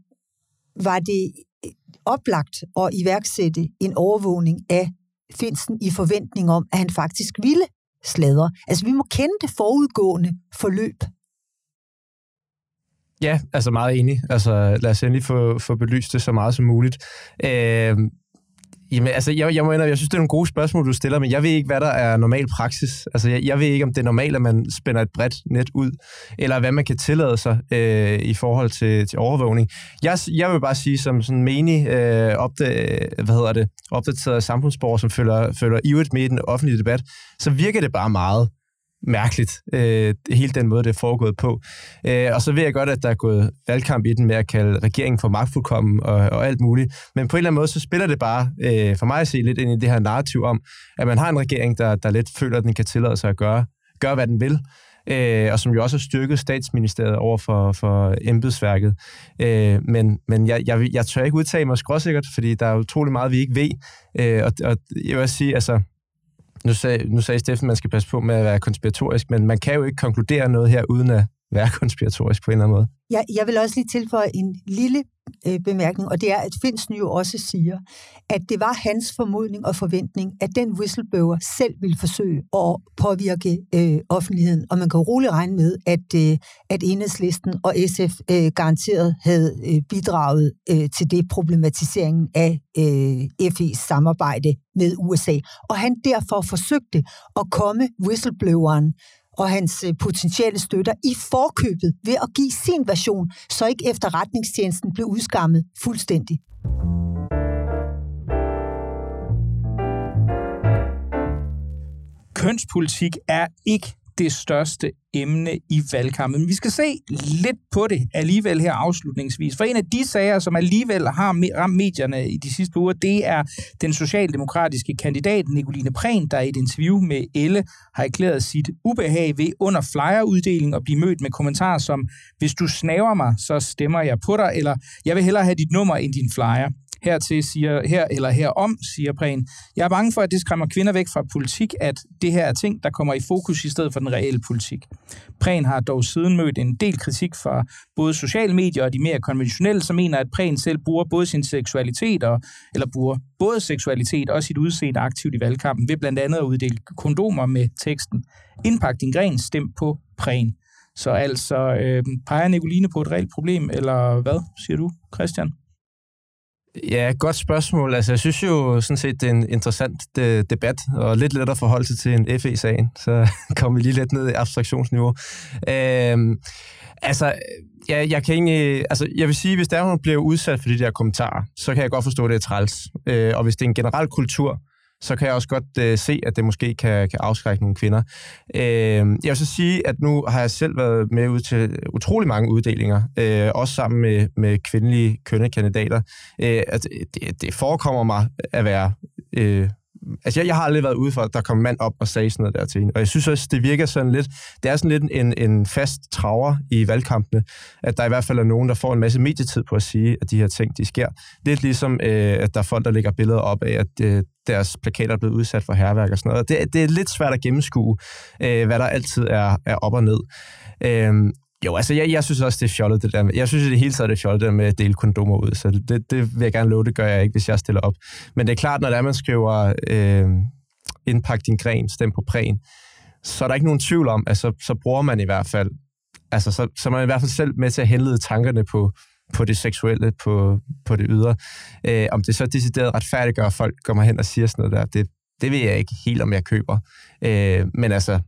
Speaker 2: var det øh, oplagt at iværksætte en overvågning af Finsen i forventning om, at han faktisk ville sladre. Altså, vi må kende det forudgående forløb.
Speaker 4: Ja, altså meget enig. Altså, lad os endelig få, få belyst det så meget som muligt. Øh, Jamen, altså, jeg, jeg, må jeg synes, det er nogle gode spørgsmål, du stiller, men jeg ved ikke, hvad der er normal praksis. Altså, jeg, jeg ved ikke, om det er normalt, at man spænder et bredt net ud, eller hvad man kan tillade sig øh, i forhold til, til overvågning. Jeg, jeg vil bare sige, som sådan menig øh, opda, hvad hedder det, opdateret samfundsborger, som følger, følger ivrigt med i den offentlige debat, så virker det bare meget mærkeligt, øh, hele den måde, det er foregået på. Øh, og så ved jeg godt, at der er gået valgkamp i den med at kalde regeringen for magtfuldkommen og, og alt muligt. Men på en eller anden måde, så spiller det bare øh, for mig at se lidt ind i det her narrativ om, at man har en regering, der, der lidt føler, at den kan tillade sig at gøre, gøre hvad den vil. Øh, og som jo også har styrket statsministeriet over for, for embedsværket. Øh, men men jeg, jeg, jeg tør ikke udtale mig skråsikkert, fordi der er utrolig meget, vi ikke ved. Øh, og, og jeg vil sige, altså, nu sagde, nu sagde Steffen, at man skal passe på med at være konspiratorisk, men man kan jo ikke konkludere noget her, uden at være konspiratorisk på en eller anden måde.
Speaker 2: Ja, jeg vil også lige tilføje en lille øh, bemærkning, og det er, at Finsen jo også siger, at det var hans formodning og forventning, at den whistleblower selv ville forsøge at påvirke øh, offentligheden. Og man kan roligt regne med, at, øh, at enhedslisten og SF øh, garanteret havde øh, bidraget øh, til det problematiseringen af øh, FE's samarbejde med USA. Og han derfor forsøgte at komme whistlebloweren og hans øh, potentielle støtter i forkøbet ved at give sin version, så ikke efterretningstjenesten blev udskammet fuldstændig.
Speaker 1: Kønspolitik er ikke det største emne i valgkampen. Vi skal se lidt på det alligevel her afslutningsvis. For en af de sager, som alligevel har ramt medierne i de sidste uger, det er den socialdemokratiske kandidat Nicoline Prehn, der i et interview med Elle har erklæret sit ubehag ved under flyeruddeling og blive mødt med kommentarer som, hvis du snaver mig, så stemmer jeg på dig, eller jeg vil hellere have dit nummer end din flyer. Hertil siger, her eller herom, siger Prehn. Jeg er bange for, at det skræmmer kvinder væk fra politik, at det her er ting, der kommer i fokus i stedet for den reelle politik. Prehn har dog siden mødt en del kritik fra både sociale medier og de mere konventionelle, som mener, at Prehn selv bruger både sin seksualitet og, eller bruger både seksualitet og sit udseende aktivt i valgkampen, ved blandt andet at uddele kondomer med teksten Indpak din gren, stem på Prehn. Så altså, øh, peger Nicoline på et reelt problem, eller hvad siger du, Christian?
Speaker 4: Ja, godt spørgsmål. Altså, jeg synes jo sådan set, det er en interessant de- debat, og lidt lettere forhold til en FE-sagen, så *laughs* kommer vi lige lidt ned i abstraktionsniveau. Øhm, altså, ja, jeg kan egentlig, altså, jeg vil sige, hvis der hun bliver udsat for de der kommentarer, så kan jeg godt forstå, at det er træls. Øh, og hvis det er en generel kultur, så kan jeg også godt øh, se, at det måske kan, kan afskrække nogle kvinder. Øh, jeg vil så sige, at nu har jeg selv været med ud til utrolig mange uddelinger, øh, også sammen med, med kvindelige kønnekandidater. Øh, at det, det forekommer mig at være... Øh, Altså, jeg, jeg har aldrig været ude for, at der kom mand op og sagde sådan noget der til hende. Og jeg synes også, det virker sådan lidt... Det er sådan lidt en, en fast traver i valgkampene, at der i hvert fald er nogen, der får en masse medietid på at sige, at de her ting, de sker. Lidt ligesom, øh, at der er folk, der lægger billeder op af, at øh, deres plakater er blevet udsat for herværk og sådan noget. Det, det er lidt svært at gennemskue, øh, hvad der altid er, er op og ned. Øh, jo, altså jeg, jeg synes også, det er fjollet det der med, jeg synes det hele taget, det er fjollet det der med at dele kondomer ud, så det, det vil jeg gerne love, det gør jeg ikke, hvis jeg stiller op. Men det er klart, når det er, man skriver øh, indpak din gren, stem på præn, så er der ikke nogen tvivl om, at så, så bruger man i hvert fald, altså så, så er man i hvert fald selv med til at henlede tankerne på, på det seksuelle, på, på det ydre. Øh, om det så decideret retfærdiggør, at folk kommer hen og siger sådan noget der, det, det ved jeg ikke helt, om jeg køber. Øh, men altså,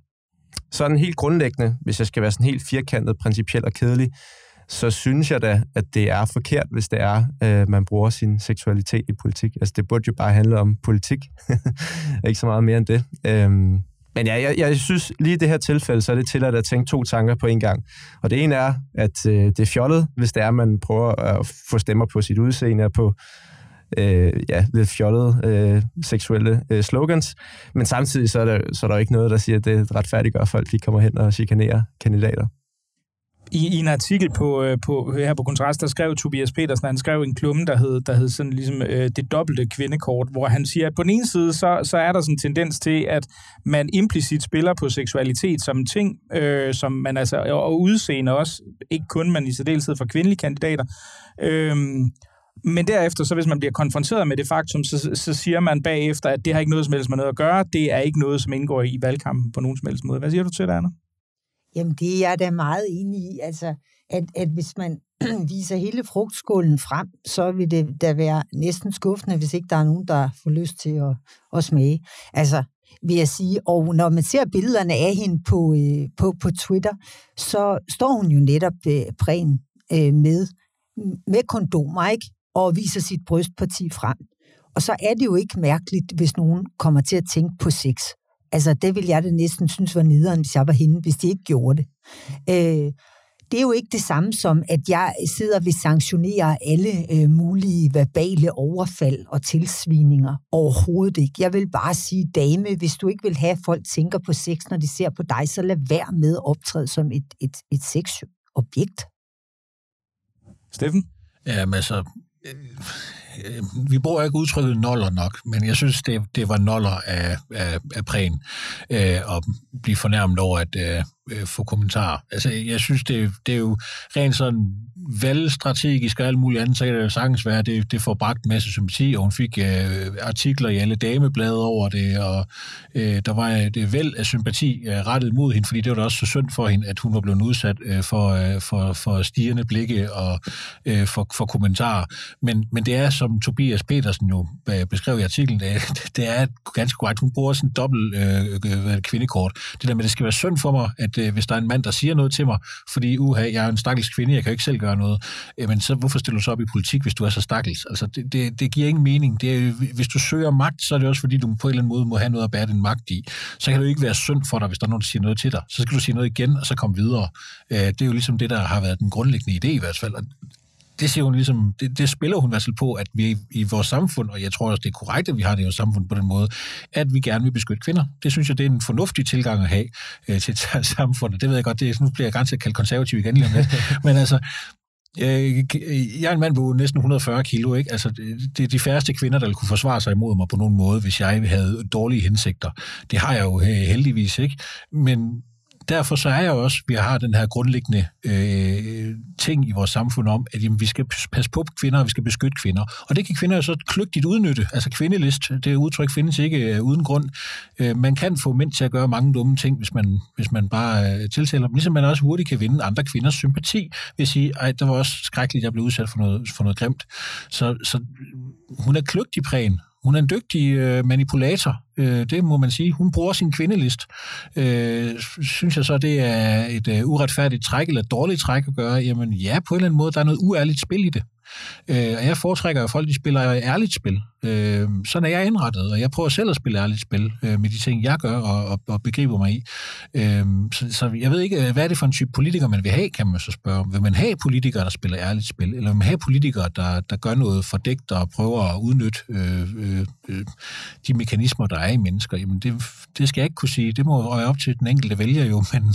Speaker 4: sådan helt grundlæggende, hvis jeg skal være sådan helt firkantet, principiel og kedelig, så synes jeg da, at det er forkert, hvis det er, øh, man bruger sin seksualitet i politik. Altså, det burde jo bare handle om politik. *laughs* ikke så meget mere end det. Øhm, men ja, jeg, jeg synes lige i det her tilfælde, så er det tilladt at tænke to tanker på en gang. Og det ene er, at øh, det er fjollet, hvis det er, at man prøver at få stemmer på sit udseende og på øh, ja, lidt fjollede øh, seksuelle øh, slogans. Men samtidig så er, der, så er der jo ikke noget, der siger, at det retfærdiggør, at folk de kommer hen og chikanerer kandidater
Speaker 1: i, i en artikel på, øh, på, her på Kontrast, der skrev Tobias Petersen, han skrev en klumme, der hed, der hed sådan ligesom øh, det dobbelte kvindekort, hvor han siger, at på den ene side, så, så er der sådan en tendens til, at man implicit spiller på seksualitet som en ting, øh, som man altså, og udseende også, ikke kun, men i særdeleshed for kvindelige kandidater. Øh, men derefter, så hvis man bliver konfronteret med det faktum, så, så siger man bagefter, at det har ikke noget som helst med noget at gøre. Det er ikke noget, som indgår i valgkampen på nogen som helst måde. Hvad siger du til det, Anna?
Speaker 2: Jamen, det er jeg da meget enig i. Altså, at, at hvis man *clears throat* viser hele frugtskålen frem, så vil det da være næsten skuffende, hvis ikke der er nogen, der får lyst til at, at smage. Altså, vil jeg sige. Og når man ser billederne af hende på, øh, på, på Twitter, så står hun jo netop øh, præn øh, med, med kondomer, ikke? Og viser sit brystparti frem. Og så er det jo ikke mærkeligt, hvis nogen kommer til at tænke på sex. Altså, det ville jeg da næsten synes var nederen, hvis jeg var hende, hvis de ikke gjorde det. Øh, det er jo ikke det samme som, at jeg sidder og vil sanktionere alle øh, mulige verbale overfald og tilsvininger. Overhovedet ikke. Jeg vil bare sige, dame, hvis du ikke vil have, at folk tænker på sex, når de ser på dig, så lad være med at optræde som et, et, et sexobjekt.
Speaker 1: Steffen?
Speaker 3: Jamen altså, øh, Øh, øh, vi bruger ikke udtrykket noller nok, men jeg synes, det, det var noller af, af, af prægen øh, at blive fornærmet over at øh, øh, få kommentarer. Altså, jeg synes, det, det er jo rent sådan valgstrategisk og alt muligt andet, så kan det jo sagtens være, at det, det får bragt en masse sympati, og hun fik øh, artikler i alle dameblade over det, og øh, der var et øh, væld af sympati øh, rettet mod hende, fordi det var da også så synd for hende, at hun var blevet udsat øh, for, øh, for, for stigende blikke og øh, for, for kommentarer. Men, men det er, som Tobias Petersen jo øh, beskrev i artiklen, det, øh, *laughs* det er ganske korrekt. Hun bruger sådan en dobbelt øh, kvindekort. Det der med, at det skal være synd for mig, at øh, hvis der er en mand, der siger noget til mig, fordi uha, jeg er en stakkels kvinde, jeg kan ikke selv gøre noget, jamen så hvorfor stiller du så op i politik, hvis du er så stakkels? Altså, det, det, det giver ingen mening. Det er, hvis du søger magt, så er det også fordi, du på en eller anden måde må have noget at bære din magt i. Så kan det jo ikke være synd for dig, hvis der er nogen, der siger noget til dig. Så skal du sige noget igen, og så komme videre. Øh, det er jo ligesom det, der har været den grundlæggende idé i hvert fald. Det siger hun ligesom, det, det spiller hun i hvert fald på, at vi i vores samfund, og jeg tror også, det er korrekt, at vi har det i vores samfund på den måde, at vi gerne vil beskytte kvinder. Det synes jeg, det er en fornuftig tilgang at have øh, til et samfund. Det ved jeg godt, det, nu bliver jeg ganske kaldt konservativ igen lige om lidt. *laughs* Men altså, jeg er en mand på næsten 140 kilo, ikke? Altså, det er de færreste kvinder, der kunne forsvare sig imod mig på nogen måde, hvis jeg havde dårlige hensigter. Det har jeg jo heldigvis ikke. Men derfor så er jeg også, vi har den her grundlæggende øh, ting i vores samfund om, at jamen, vi skal passe på kvinder, og vi skal beskytte kvinder. Og det kan kvinder jo så kløgtigt udnytte. Altså kvindelist, det udtryk findes ikke øh, uden grund. Øh, man kan få mænd til at gøre mange dumme ting, hvis man, hvis man bare øh, tiltaler dem. Ligesom man også hurtigt kan vinde andre kvinders sympati, ved at sige, ej, det var også skrækkeligt, at jeg blev udsat for noget, for noget grimt. Så, så hun er kløgtig præn, hun er en dygtig øh, manipulator, øh, det må man sige. Hun bruger sin kvindelist. Øh, synes jeg så, det er et øh, uretfærdigt træk eller et dårligt træk at gøre? Jamen ja, på en eller anden måde, der er noget uærligt spil i det. Øh, og jeg foretrækker, at folk de spiller ærligt spil. Øh, sådan er jeg indrettet, og jeg prøver selv at spille ærligt spil øh, med de ting, jeg gør og, og, og begriber mig i. Øh, så, så jeg ved ikke, hvad er det for en type politiker, man vil have, kan man så spørge. Vil man have politikere, der spiller ærligt spil, eller vil man have politikere, der, der gør noget fordækt og prøver at udnytte øh, øh, øh, de mekanismer, der er i mennesker? Jamen, det, det skal jeg ikke kunne sige. Det må være op til den enkelte vælger jo, *laughs* men,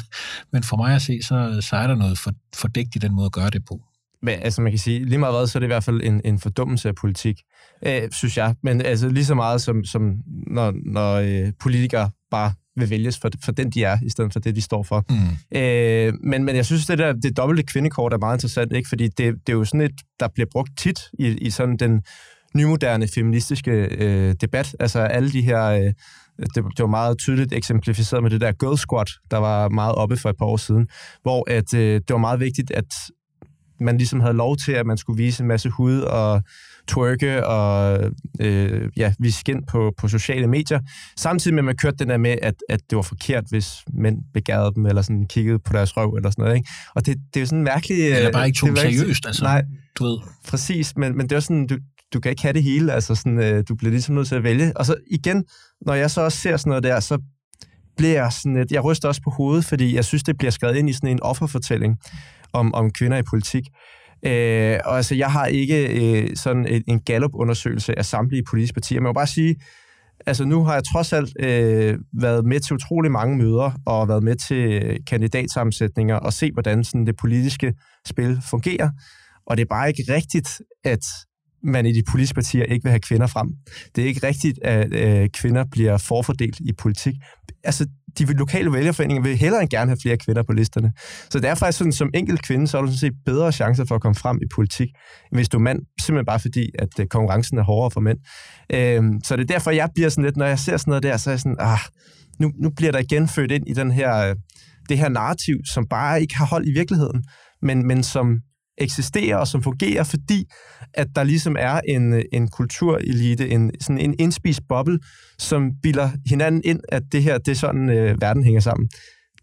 Speaker 3: men for mig at se, så, så er der noget for, fordækt i den måde at gøre det på.
Speaker 4: Men altså, man kan sige, lige meget hvad, så er det i hvert fald en, en fordummelse af politik, øh, synes jeg. Men altså, lige så meget som, som når, når øh, politikere bare vil vælges for, for den, de er, i stedet for det, de står for. Mm. Øh, men, men jeg synes, det der det dobbelte kvindekort er meget interessant, ikke? fordi det, det er jo sådan et, der bliver brugt tit i, i sådan den nymoderne feministiske øh, debat. Altså alle de her... Øh, det, det var meget tydeligt eksemplificeret med det der Girl Squad, der var meget oppe for et par år siden, hvor at, øh, det var meget vigtigt, at man ligesom havde lov til, at man skulle vise en masse hud og twerke og øh, ja, vise skin på, på sociale medier. Samtidig med, at man kørte den der med, at, at det var forkert, hvis mænd begærede dem, eller sådan kiggede på deres røv, eller sådan noget. Ikke? Og det, det er jo sådan mærkeligt...
Speaker 3: Eller bare ikke tog
Speaker 4: det
Speaker 3: seriøst, altså.
Speaker 4: Nej,
Speaker 3: du ved.
Speaker 4: Præcis, men, men det er sådan, du, du kan ikke have det hele, altså sådan, øh, du bliver ligesom nødt til at vælge. Og så igen, når jeg så også ser sådan noget der, så bliver jeg sådan et, jeg ryster også på hovedet, fordi jeg synes, det bliver skrevet ind i sådan en offerfortælling om, om kvinder i politik. Øh, og altså, jeg har ikke øh, sådan en, en Gallup-undersøgelse af samtlige politiske partier, men jeg må bare sige, altså nu har jeg trods alt øh, været med til utrolig mange møder, og været med til øh, kandidatsammensætninger, og se, hvordan sådan det politiske spil fungerer. Og det er bare ikke rigtigt, at man i de politiske partier ikke vil have kvinder frem. Det er ikke rigtigt, at øh, kvinder bliver forfordelt i politik. Altså, de lokale vælgerforeninger vil hellere end gerne have flere kvinder på listerne. Så det er faktisk sådan, som enkelt kvinde, så har du sådan set bedre chancer for at komme frem i politik, hvis du er mand, simpelthen bare fordi, at øh, konkurrencen er hårdere for mænd. Øhm, så det er derfor, jeg bliver sådan lidt, når jeg ser sådan noget der, så er jeg sådan, ah, nu, nu bliver der igen født ind i den her, øh, det her narrativ, som bare ikke har hold i virkeligheden, men, men som eksisterer og som fungerer, fordi at der ligesom er en, en kulturelite, en, sådan en indspist boble, som bilder hinanden ind, at det her, det er sådan, øh, verden hænger sammen.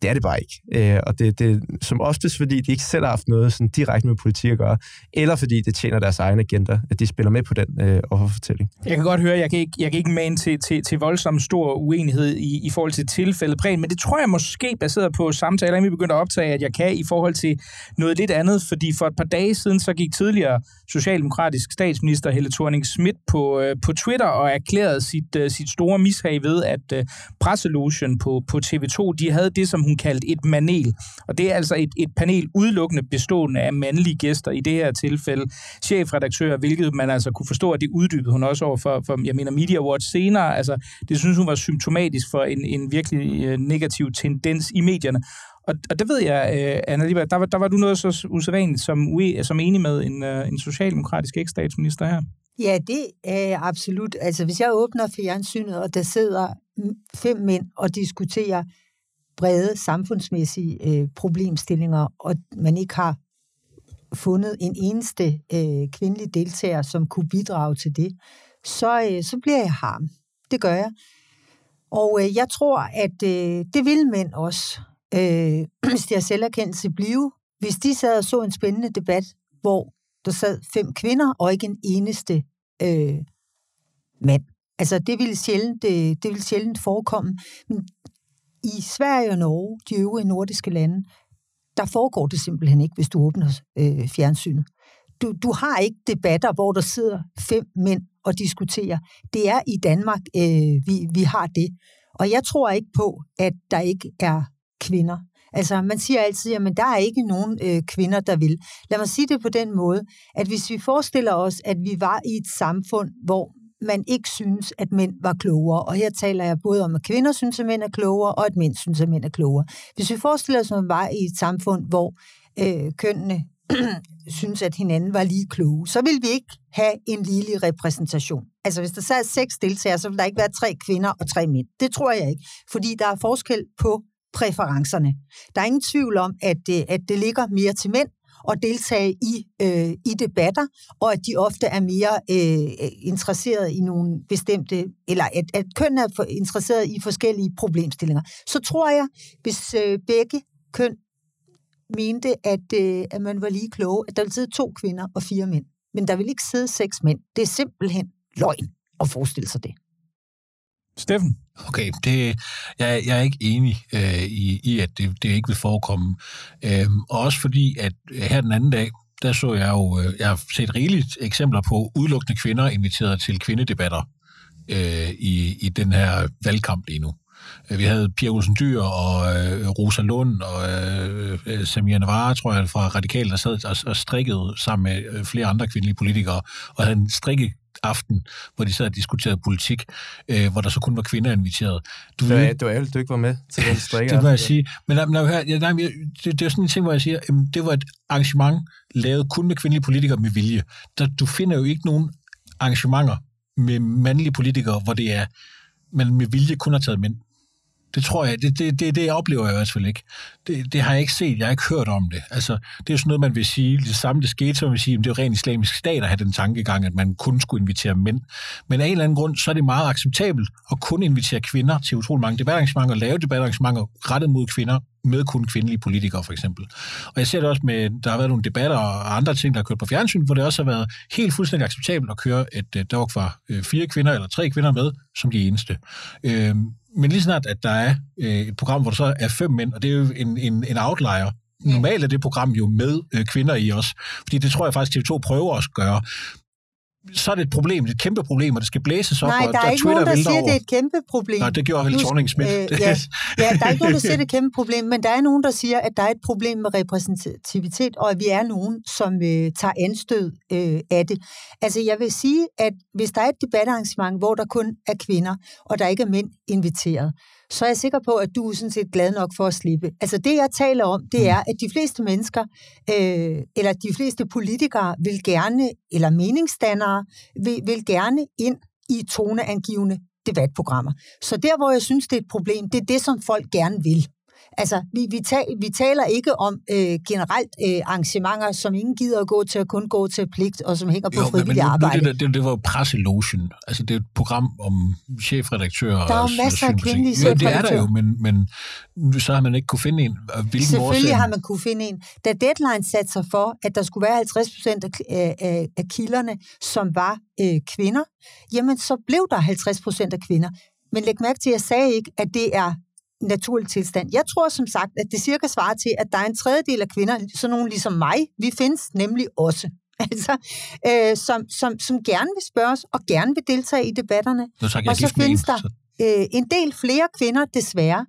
Speaker 4: Det er det bare ikke. Øh, og det, det som oftest, fordi de ikke selv har haft noget sådan direkte med politik at gøre, eller fordi det tjener deres egne agenda, at de spiller med på den øh, offerfortælling.
Speaker 1: Jeg kan godt høre, jeg kan ikke, jeg kan ikke mane til, til, til voldsom stor uenighed i, i forhold til tilfældet Præn, men det tror jeg måske baseret på samtaler, vi begyndte at optage, at jeg kan i forhold til noget lidt andet, fordi for et par dage siden, så gik tidligere socialdemokratisk statsminister Helle thorning Schmidt på, øh, på Twitter og erklærede sit, øh, sit store mishag ved, at øh, presselogen på, på TV2, de havde det, som hun kaldt et manel. Og det er altså et, et panel udelukkende bestående af mandlige gæster, i det her tilfælde chefredaktør, hvilket man altså kunne forstå, at det uddybede hun også over for, for jeg mener, Media Awards senere. Altså, det synes hun var symptomatisk for en, en virkelig øh, negativ tendens i medierne. Og, og det ved jeg, øh, Anna Lieber, der, var, der var du noget så usædvanligt som, som enig med en, øh, en socialdemokratisk ekstatsminister her.
Speaker 2: Ja, det er absolut. Altså, hvis jeg åbner fjernsynet, og der sidder fem mænd og diskuterer brede samfundsmæssige øh, problemstillinger, og man ikke har fundet en eneste øh, kvindelig deltager, som kunne bidrage til det, så, øh, så bliver jeg harm. Det gør jeg. Og øh, jeg tror, at øh, det vil mænd også, øh, *clears throat* hvis de har selverkendelse, blive, hvis de sad og så en spændende debat, hvor der sad fem kvinder og ikke en eneste øh, mand. Altså, det ville sjældent, øh, det, det ville sjældent forekomme. Men i Sverige og Norge, de øvrige nordiske lande, der foregår det simpelthen ikke, hvis du åbner øh, fjernsynet. Du, du har ikke debatter, hvor der sidder fem mænd og diskuterer. Det er i Danmark, øh, vi, vi har det. Og jeg tror ikke på, at der ikke er kvinder. Altså, man siger altid, at der er ikke nogen øh, kvinder, der vil. Lad mig sige det på den måde, at hvis vi forestiller os, at vi var i et samfund, hvor man ikke synes, at mænd var klogere. Og her taler jeg både om, at kvinder synes, at mænd er klogere, og at mænd synes, at mænd er klogere. Hvis vi forestiller os, at man var i et samfund, hvor øh, kønnene *clears throat* synes, at hinanden var lige kloge, så vil vi ikke have en ligelig repræsentation. Altså hvis der sad seks deltagere, så ville der ikke være tre kvinder og tre mænd. Det tror jeg ikke, fordi der er forskel på præferencerne. Der er ingen tvivl om, at, det, at det ligger mere til mænd, at deltage i, øh, i debatter, og at de ofte er mere øh, interesseret i nogle bestemte, eller at, at køn er for, interesseret i forskellige problemstillinger. Så tror jeg, hvis øh, begge køn mente, at, øh, at man var lige kloge, at der ville sidde to kvinder og fire mænd. Men der vil ikke sidde seks mænd. Det er simpelthen løgn at forestille sig det.
Speaker 1: Steffen?
Speaker 3: Okay, det, jeg, jeg er ikke enig øh, i, i, at det, det ikke vil forekomme. Øhm, og også fordi, at her den anden dag, der så jeg jo, øh, jeg har set rigeligt eksempler på udelukkende kvinder inviteret til kvindedebatter øh, i, i den her valgkamp lige nu. Øh, vi havde Pia Olsen Dyr og øh, Rosa Lund og øh, øh Samia Navarre, tror jeg, fra Radikal, der sad og, og strikkede sammen med øh, flere andre kvindelige politikere, og havde en strikke aften, hvor de sad og diskuterede politik, øh, hvor der så kun var kvinder inviteret.
Speaker 4: Du det, var, det var ærligt, du ikke var med til den *laughs* strikke.
Speaker 3: det må jeg sige. Men når, når jeg, nej, det, det er sådan en ting, hvor jeg siger, at det var et arrangement lavet kun med kvindelige politikere med vilje. Der, du finder jo ikke nogen arrangementer med mandlige politikere, hvor det er, man med vilje kun har taget mænd. Det tror jeg, det, det, det, det oplever jeg i hvert fald ikke. Det, det har jeg ikke set, jeg har ikke hørt om det. Altså, det er jo sådan noget, man vil sige, det samme det skete, som man vil sige, det er jo rent islamisk stat at have den tankegang, at man kun skulle invitere mænd. Men af en eller anden grund, så er det meget acceptabelt at kun invitere kvinder til utrolig mange debatarrangementer, lave debatarrangementer rettet mod kvinder, med kun kvindelige politikere, for eksempel. Og jeg ser det også med, der har været nogle debatter og andre ting, der har kørt på fjernsyn, hvor det også har været helt fuldstændig acceptabelt at køre et øh, der var øh, fire kvinder eller tre kvinder med, som de eneste. Øh, men lige snart, at der er et program, hvor der så er fem mænd, og det er jo en, en, en outlier, Normalt er det program jo med øh, kvinder i os, fordi det tror jeg faktisk, TV2 prøver at gøre så er det et problem, et kæmpe problem, og det skal blæses op,
Speaker 2: Nej,
Speaker 3: og
Speaker 2: der er
Speaker 3: der
Speaker 2: ikke
Speaker 3: Twitter
Speaker 2: nogen, der siger,
Speaker 3: over.
Speaker 2: det er et kæmpe problem.
Speaker 3: Nej, det gjorde Helle thorning.
Speaker 2: Øh, ja, *laughs* ja, der er ikke nogen, der siger, det er et kæmpe problem, men der er nogen, der siger, at der er et problem med repræsentativitet, og at vi er nogen, som øh, tager anstød øh, af det. Altså, jeg vil sige, at hvis der er et debatarrangement, hvor der kun er kvinder, og der ikke er mænd inviteret, så er jeg sikker på, at du er sådan set glad nok for at slippe. Altså det, jeg taler om, det er, at de fleste mennesker, øh, eller de fleste politikere, vil gerne, eller meningsdannere, vil, vil gerne ind i toneangivende debatprogrammer. Så der, hvor jeg synes, det er et problem, det er det, som folk gerne vil. Altså, vi, vi, tal, vi taler ikke om øh, generelt øh, arrangementer, som ingen gider at gå til, og kun gå til pligt, og som hænger på
Speaker 3: jo,
Speaker 2: frivillig
Speaker 3: men nu,
Speaker 2: arbejde.
Speaker 3: Nu, det, det, det var jo presselotion. Altså, det er et program om chefredaktører.
Speaker 2: Der er jo masser af kvindelige
Speaker 3: Ja, det er der
Speaker 2: chefredaktører.
Speaker 3: jo, men, men så har man ikke kunne finde en. Hvilken
Speaker 2: Selvfølgelig
Speaker 3: årsag?
Speaker 2: har man kunne finde en. Da Deadline satte sig for, at der skulle være 50 procent af, af, af kilderne, som var øh, kvinder, jamen så blev der 50 procent af kvinder. Men læg mærke til, at jeg sagde ikke, at det er naturlig tilstand. Jeg tror som sagt, at det cirka svarer til, at der er en tredjedel af kvinder, sådan nogen ligesom mig, vi findes nemlig også. *laughs* Altså, øh, som, som, som gerne vil spørges og gerne vil deltage i debatterne.
Speaker 3: Nu tak,
Speaker 2: Og så findes
Speaker 3: en,
Speaker 2: der øh, en del flere kvinder, desværre,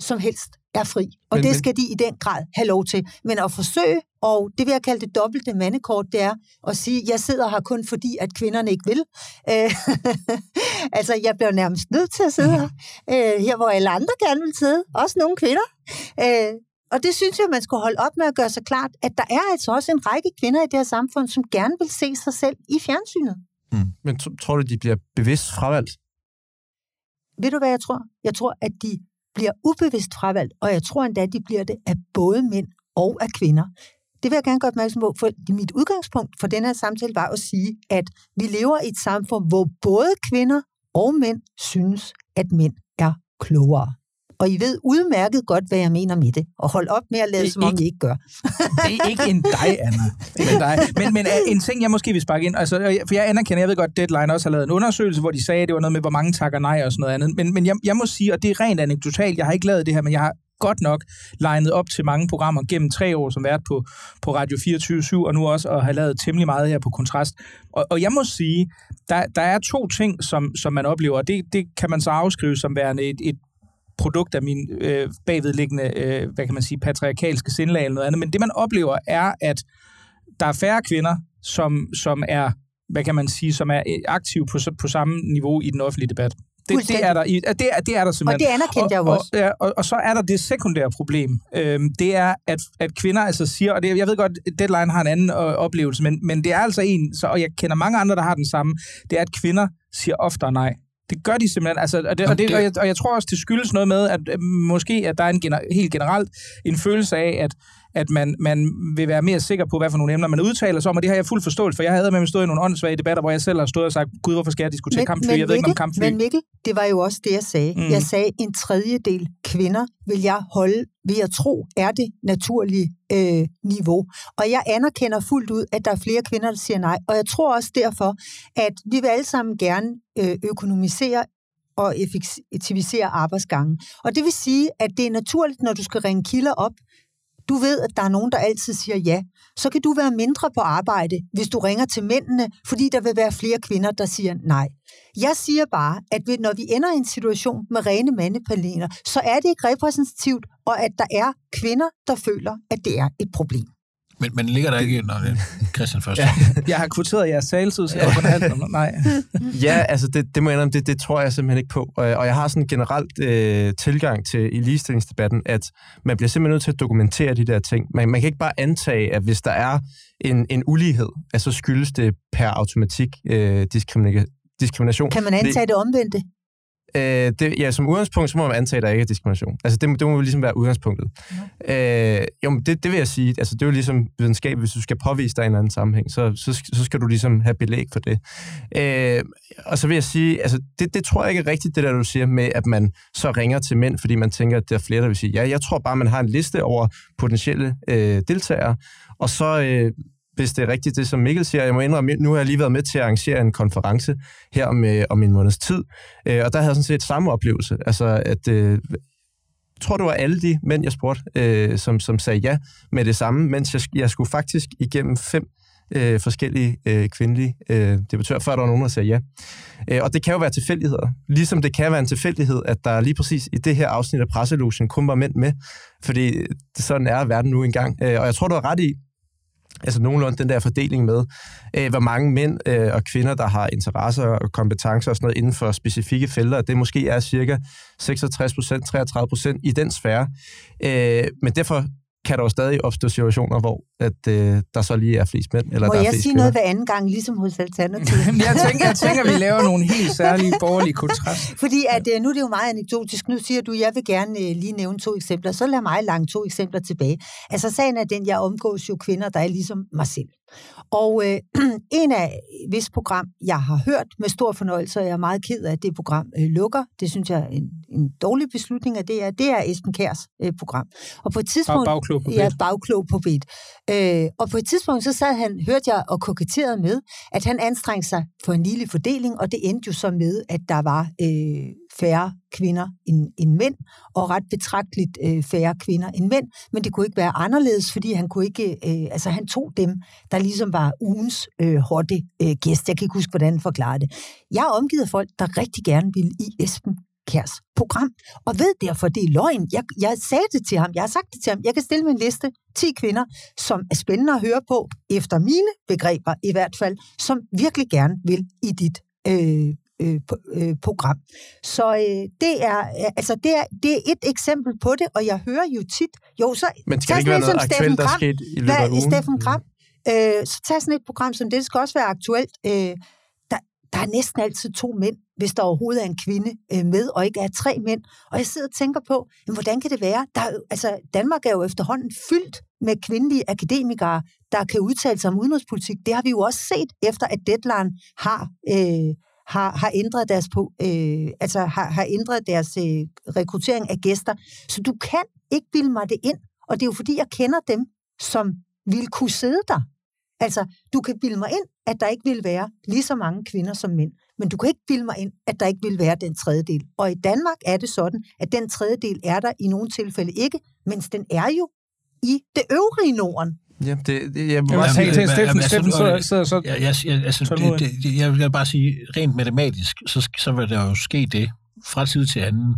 Speaker 2: som helst er fri. Og
Speaker 4: Men-
Speaker 2: det skal de i den grad have lov til. Men at forsøge, og det vil jeg kalde det dobbelte mandekort, det er at sige, jeg sidder her kun fordi, at kvinderne ikke vil. Øh, *laughs* altså, jeg bliver nærmest nødt til at sidde her. Øh, her, hvor alle andre gerne vil sidde. Også nogle kvinder. Øh, og det synes jeg, man skal holde op med at gøre sig klart, at der er altså også en række kvinder i det her samfund, som gerne vil se sig selv i fjernsynet.
Speaker 4: Men t- tror du, de bliver bevidst fravalgt?
Speaker 2: Ved du, hvad jeg tror? Jeg tror, at de bliver ubevidst fravalgt, og jeg tror endda, at de bliver det af både mænd og af kvinder. Det vil jeg gerne gøre opmærksom på, for mit udgangspunkt for den her samtale var at sige, at vi lever i et samfund, hvor både kvinder og mænd synes, at mænd er klogere. Og I ved udmærket godt, hvad jeg mener med det. Og hold op med at lade, som om
Speaker 1: ikke-
Speaker 2: I ikke gør.
Speaker 1: Det er ikke en dig, Anna. Ikke en dig. Men, men øh, en ting, jeg måske vil sparke ind, altså, øh, for jeg anerkender, jeg ved godt, Deadline også har lavet en undersøgelse, hvor de sagde, at det var noget med, hvor mange takker nej og sådan noget andet. Men, men jeg, jeg må sige, og det er rent anekdotalt, jeg har ikke lavet det her, men jeg har godt nok legnet op til mange programmer gennem tre år, som været på, på Radio 24 og nu også at have lavet temmelig meget her på Kontrast. Og, og jeg må sige, der, der er to ting, som, som man oplever, og det, det kan man så afskrive som værende et, et produkt af min øh, bagvedliggende, øh, hvad kan man sige, patriarkalske sindlag eller noget andet. Men det, man oplever, er, at der er færre kvinder, som, som er, hvad kan man sige, som er øh, aktive på, på samme niveau i den offentlige debat. Det, det, er der, det, er, det er der
Speaker 2: Og
Speaker 1: simpelthen.
Speaker 2: det anerkendte jeg jo
Speaker 1: og,
Speaker 2: også.
Speaker 1: Og, ja, og, og så er der det sekundære problem. Øhm, det er, at, at kvinder altså siger, og det, jeg ved godt, Deadline har en anden øh, oplevelse, men, men det er altså en, så, og jeg kender mange andre, der har den samme, det er, at kvinder siger oftere nej. Det gør de simpelthen. Altså, og, det, og, det, og, jeg, og jeg tror også, det skyldes noget med, at øh, måske at der er en gener, helt generelt en følelse af, at at man, man vil være mere sikker på, hvad for nogle emner man udtaler sig om, og det har jeg fuld forståelse for. Jeg havde med mig stået i nogle åndssvage debatter, hvor jeg selv har stået og sagt, gud, hvorfor skal jeg diskutere men, kampfly? Jeg ved ikke om kampfly.
Speaker 2: Men Mikkel, det var jo også det, jeg sagde.
Speaker 1: Mm.
Speaker 2: Jeg sagde, en tredjedel kvinder vil jeg holde, vil jeg tro, er det naturlige øh, niveau. Og jeg anerkender fuldt ud, at der er flere kvinder, der siger nej. Og jeg tror også derfor, at vi vil alle sammen gerne øh, økonomisere og effektivisere arbejdsgangen. Og det vil sige, at det er naturligt, når du skal ringe kilder op, du ved, at der er nogen, der altid siger ja, så kan du være mindre på arbejde, hvis du ringer til mændene, fordi der vil være flere kvinder, der siger nej. Jeg siger bare, at når vi ender i en situation med rene mandepaneler, så er det ikke repræsentativt, og at der er kvinder, der føler, at det er et problem.
Speaker 3: Men, men ligger der ikke... Nå, det Christian først.
Speaker 1: Ja, *laughs* jeg har kvoteret jeres halv. Nej. *laughs*
Speaker 4: Ja, altså det, det må jeg indrømme, det, det tror jeg simpelthen ikke på. Og, og jeg har sådan en generelt øh, tilgang til i ligestillingsdebatten, at man bliver simpelthen nødt til at dokumentere de der ting. Man, man kan ikke bare antage, at hvis der er en, en ulighed, at så skyldes det per automatik øh, diskrimina- diskrimination.
Speaker 2: Kan man antage det omvendte?
Speaker 4: Øh, det, ja, som udgangspunkt, så må man antage, at der ikke er diskrimination. Altså, det, det må ligesom være udgangspunktet. Ja. Øh, jo, men det, det vil jeg sige. Altså, det er jo ligesom videnskab. Hvis du skal påvise dig en eller anden sammenhæng, så, så, så skal du ligesom have belæg for det. Øh, og så vil jeg sige, altså, det, det tror jeg ikke er rigtigt, det der, du siger med, at man så ringer til mænd, fordi man tænker, at der er flere, der vil sige ja. Jeg tror bare, man har en liste over potentielle øh, deltagere, og så øh, hvis det er rigtigt, det som Mikkel siger. Jeg må indrømme, nu har jeg lige været med til at arrangere en konference her om, øh, om en måneds tid, øh, og der havde jeg sådan set samme oplevelse. Altså, at øh, jeg tror, det var alle de mænd, jeg spurgte, øh, som, som sagde ja med det samme, mens jeg, jeg skulle faktisk igennem fem øh, forskellige øh, kvindelige øh, debattører, før der var nogen, der sagde ja. Øh, og det kan jo være tilfældigheder. Ligesom det kan være en tilfældighed, at der lige præcis i det her afsnit af Presselusion kun var mænd med, fordi det sådan er verden nu engang. Øh, og jeg tror, du har ret i, altså nogenlunde den der fordeling med, øh, hvor mange mænd øh, og kvinder, der har interesser og kompetencer og sådan noget inden for specifikke felter, det måske er cirka 66 procent, 33 procent i den sfære. Øh, men derfor kan der jo stadig opstå situationer, hvor at, øh, der så lige er flest mænd. Eller
Speaker 2: Må
Speaker 4: der er
Speaker 2: jeg
Speaker 4: flest
Speaker 2: sige
Speaker 4: kvinder.
Speaker 2: noget hver anden gang, ligesom hos Alternativ? *laughs*
Speaker 1: jeg, tænker, jeg tænker, vi laver nogle helt særlige *laughs* borgerlige kontraster.
Speaker 2: Fordi at, øh, nu er det jo meget anekdotisk. Nu siger du, jeg vil gerne øh, lige nævne to eksempler. Så lad mig lange to eksempler tilbage. Altså sagen er den, jeg omgås jo kvinder, der er ligesom mig selv. Og øh, *clears throat* en af hvis program, jeg har hørt med stor fornøjelse, og jeg er meget ked af, at det program øh, lukker. Det synes jeg er en, en dårlig beslutning, at det er, det er Esben Kærs øh, program. Og på et tidspunkt...
Speaker 1: Bag- bagklog på
Speaker 2: Ja,
Speaker 1: beat.
Speaker 2: bagklog på beat. Øh, og på et tidspunkt, så sad han, hørte jeg og koketterede med, at han anstrengte sig for en lille fordeling, og det endte jo så med, at der var øh, færre kvinder end, end mænd, og ret betragteligt øh, færre kvinder end mænd, men det kunne ikke være anderledes, fordi han kunne ikke, øh, altså han tog dem, der ligesom var ugens øh, hotte øh, gæst. Jeg kan ikke huske, hvordan han forklarede det. Jeg er omgivet af folk, der rigtig gerne vil i Esben Kærs program, og ved derfor, det er løgn. Jeg, jeg sagde det til ham, jeg har sagt det til ham, jeg kan stille min liste 10 kvinder, som er spændende at høre på, efter mine begreber i hvert fald, som virkelig gerne vil i dit øh, øh, øh, program. Så øh, det er øh, altså det er, det er et eksempel på det, og jeg hører jo tit, jo så
Speaker 4: Men skal det ikke være noget aktuelt, der er
Speaker 2: Gram.
Speaker 4: sket i løbet af ugen?
Speaker 2: Steffen Kram, øh, så tag sådan et program som det, det skal også være aktuelt. Øh, der, er næsten altid to mænd, hvis der overhovedet er en kvinde øh, med, og ikke er tre mænd. Og jeg sidder og tænker på, jamen, hvordan kan det være? Der, er altså, Danmark er jo efterhånden fyldt med kvindelige akademikere, der kan udtale sig om udenrigspolitik. Det har vi jo også set, efter at Deadline har... Øh, har, har ændret deres på, øh, altså har, har ændret deres øh, rekruttering af gæster. Så du kan ikke bilde mig det ind, og det er jo fordi, jeg kender dem, som vil kunne sidde der. Altså, du kan bilde mig ind, at der ikke vil være lige så mange kvinder som mænd, men du kan ikke bilde mig ind, at der ikke vil være den tredjedel. Og i Danmark er det sådan, at den tredjedel er der i nogle tilfælde ikke, mens den er jo i det øvrige Norden.
Speaker 4: Ja, det, det, jeg må bare sige,
Speaker 3: men-
Speaker 1: Steffen, Steffen så, så, så,
Speaker 3: Ja, jeg, jeg, altså, det, det, jeg vil bare sige, rent matematisk, så, så vil der jo ske det fra tid til anden,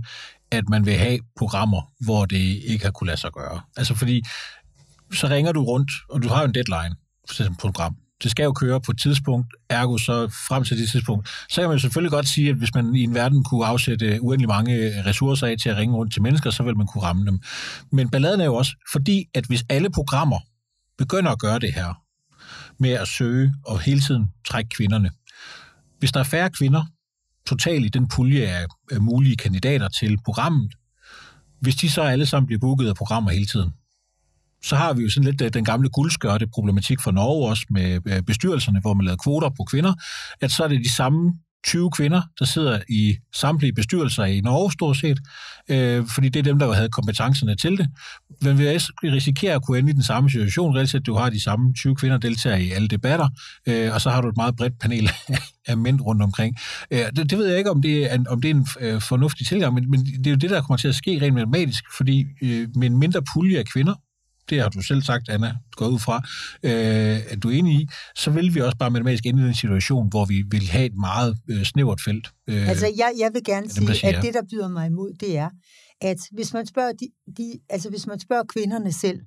Speaker 3: at man vil have programmer, hvor det ikke har kunne lade sig gøre. Altså fordi, så ringer du rundt, og du har jo en deadline program. Det skal jo køre på et tidspunkt, ergo så frem til det tidspunkt. Så kan man jo selvfølgelig godt sige, at hvis man i en verden kunne afsætte uendelig mange ressourcer af til at ringe rundt til mennesker, så vil man kunne ramme dem. Men balladen er jo også, fordi at hvis alle programmer begynder at gøre det her, med at søge og hele tiden trække kvinderne. Hvis der er færre kvinder totalt i den pulje af, af mulige kandidater til programmet, hvis de så alle sammen bliver booket af programmer hele tiden, så har vi jo sådan lidt øh, den gamle guldskørte problematik fra Norge også med øh, bestyrelserne, hvor man lavede kvoter på kvinder, at så er det de samme 20 kvinder, der sidder i samtlige bestyrelser i Norge stort set, øh, fordi det er dem, der havde kompetencerne til det. Men vi risikerer at kunne ende i den samme situation, reelt set, du har de samme 20 kvinder deltager i alle debatter, øh, og så har du et meget bredt panel *laughs* af mænd rundt omkring. Øh, det, det ved jeg ikke, om det er, om det er en øh, fornuftig tilgang, men, men det er jo det, der kommer til at ske rent matematisk, fordi øh, med en mindre pulje af kvinder, det har du selv sagt, Anna, gået ud fra, øh, at du er enig i, så vil vi også bare matematisk ende i den situation, hvor vi vil have et meget øh, snævert felt. Øh,
Speaker 2: Altså, jeg, jeg vil gerne sige, at det, der byder mig imod, det er, at hvis man spørger, de, de, altså, hvis man spørger kvinderne selv,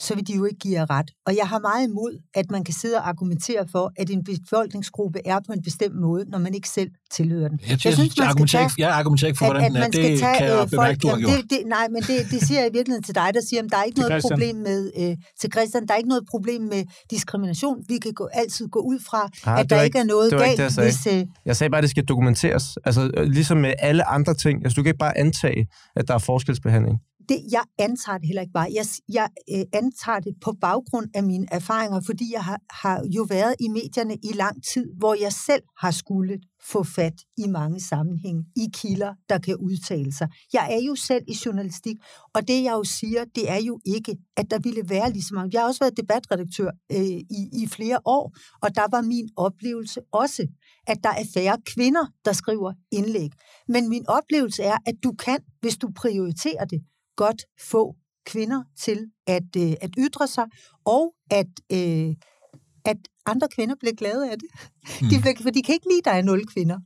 Speaker 2: så vil de jo ikke give jer ret. Og jeg har meget imod, at man kan sidde og argumentere for, at en befolkningsgruppe er på en bestemt måde, når man ikke selv tilhører den.
Speaker 3: Jeg, jeg, synes, jeg, argumenterer, tage, ikke, jeg argumenterer ikke for, hvordan at, at den er. Det tage, kan jeg øh, bemærke, du har gjort.
Speaker 2: Det, det, nej, men det, det siger jeg i virkeligheden til dig, der siger, at der er ikke noget Christian. problem med, øh, til Christian, der er ikke noget problem med diskrimination. Vi kan gå, altid gå ud fra, ah, at der ikke er noget galt.
Speaker 4: Ikke det, jeg, sagde. hvis, øh, jeg sagde bare, at det skal dokumenteres. Altså, øh, ligesom med alle andre ting. Altså, du kan ikke bare antage, at der er forskelsbehandling
Speaker 2: det, jeg antager det heller ikke bare. Jeg, jeg øh, antager det på baggrund af mine erfaringer, fordi jeg har, har jo været i medierne i lang tid, hvor jeg selv har skulle få fat i mange sammenhænge, i kilder, der kan udtale sig. Jeg er jo selv i journalistik, og det jeg jo siger, det er jo ikke, at der ville være lige så mange. Jeg har også været debatredaktør øh, i, i flere år, og der var min oplevelse også, at der er færre kvinder, der skriver indlæg. Men min oplevelse er, at du kan, hvis du prioriterer det, godt få kvinder til at, øh, at ytre sig, og at, øh, at andre kvinder bliver glade af det. Mm. De, bliver, for de kan ikke lide, at der er nul kvinder.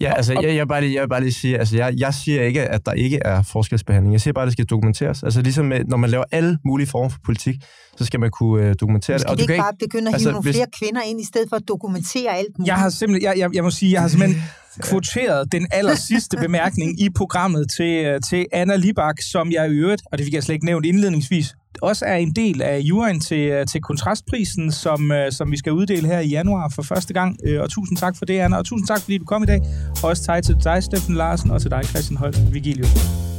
Speaker 4: Ja, altså, jeg, jeg, vil bare lige, jeg vil bare lige sige, altså, jeg, jeg siger ikke, at der ikke er forskelsbehandling. Jeg siger bare, at det skal dokumenteres. Altså, ligesom med, når man laver alle mulige former for politik, så skal man kunne uh, dokumentere
Speaker 2: det.
Speaker 4: Og
Speaker 2: du ikke kan bare begynde at altså, hive nogle hvis... flere kvinder ind, i stedet for at dokumentere alt muligt?
Speaker 1: Jeg har simpelthen, jeg, jeg, jeg må sige, jeg har simpelthen *laughs* kvoteret den aller sidste bemærkning i programmet til, øh, til Anna Libak, som jeg i øvrigt, og det fik jeg slet ikke nævnt indledningsvis, også er en del af juryen til, øh, til kontrastprisen, som, øh, som vi skal uddele her i januar for første gang. Øh, og tusind tak for det, Anna, og tusind tak, fordi du kom i dag. Og også tak til dig, Steffen Larsen, og til dig, Christian Holt Vigilius.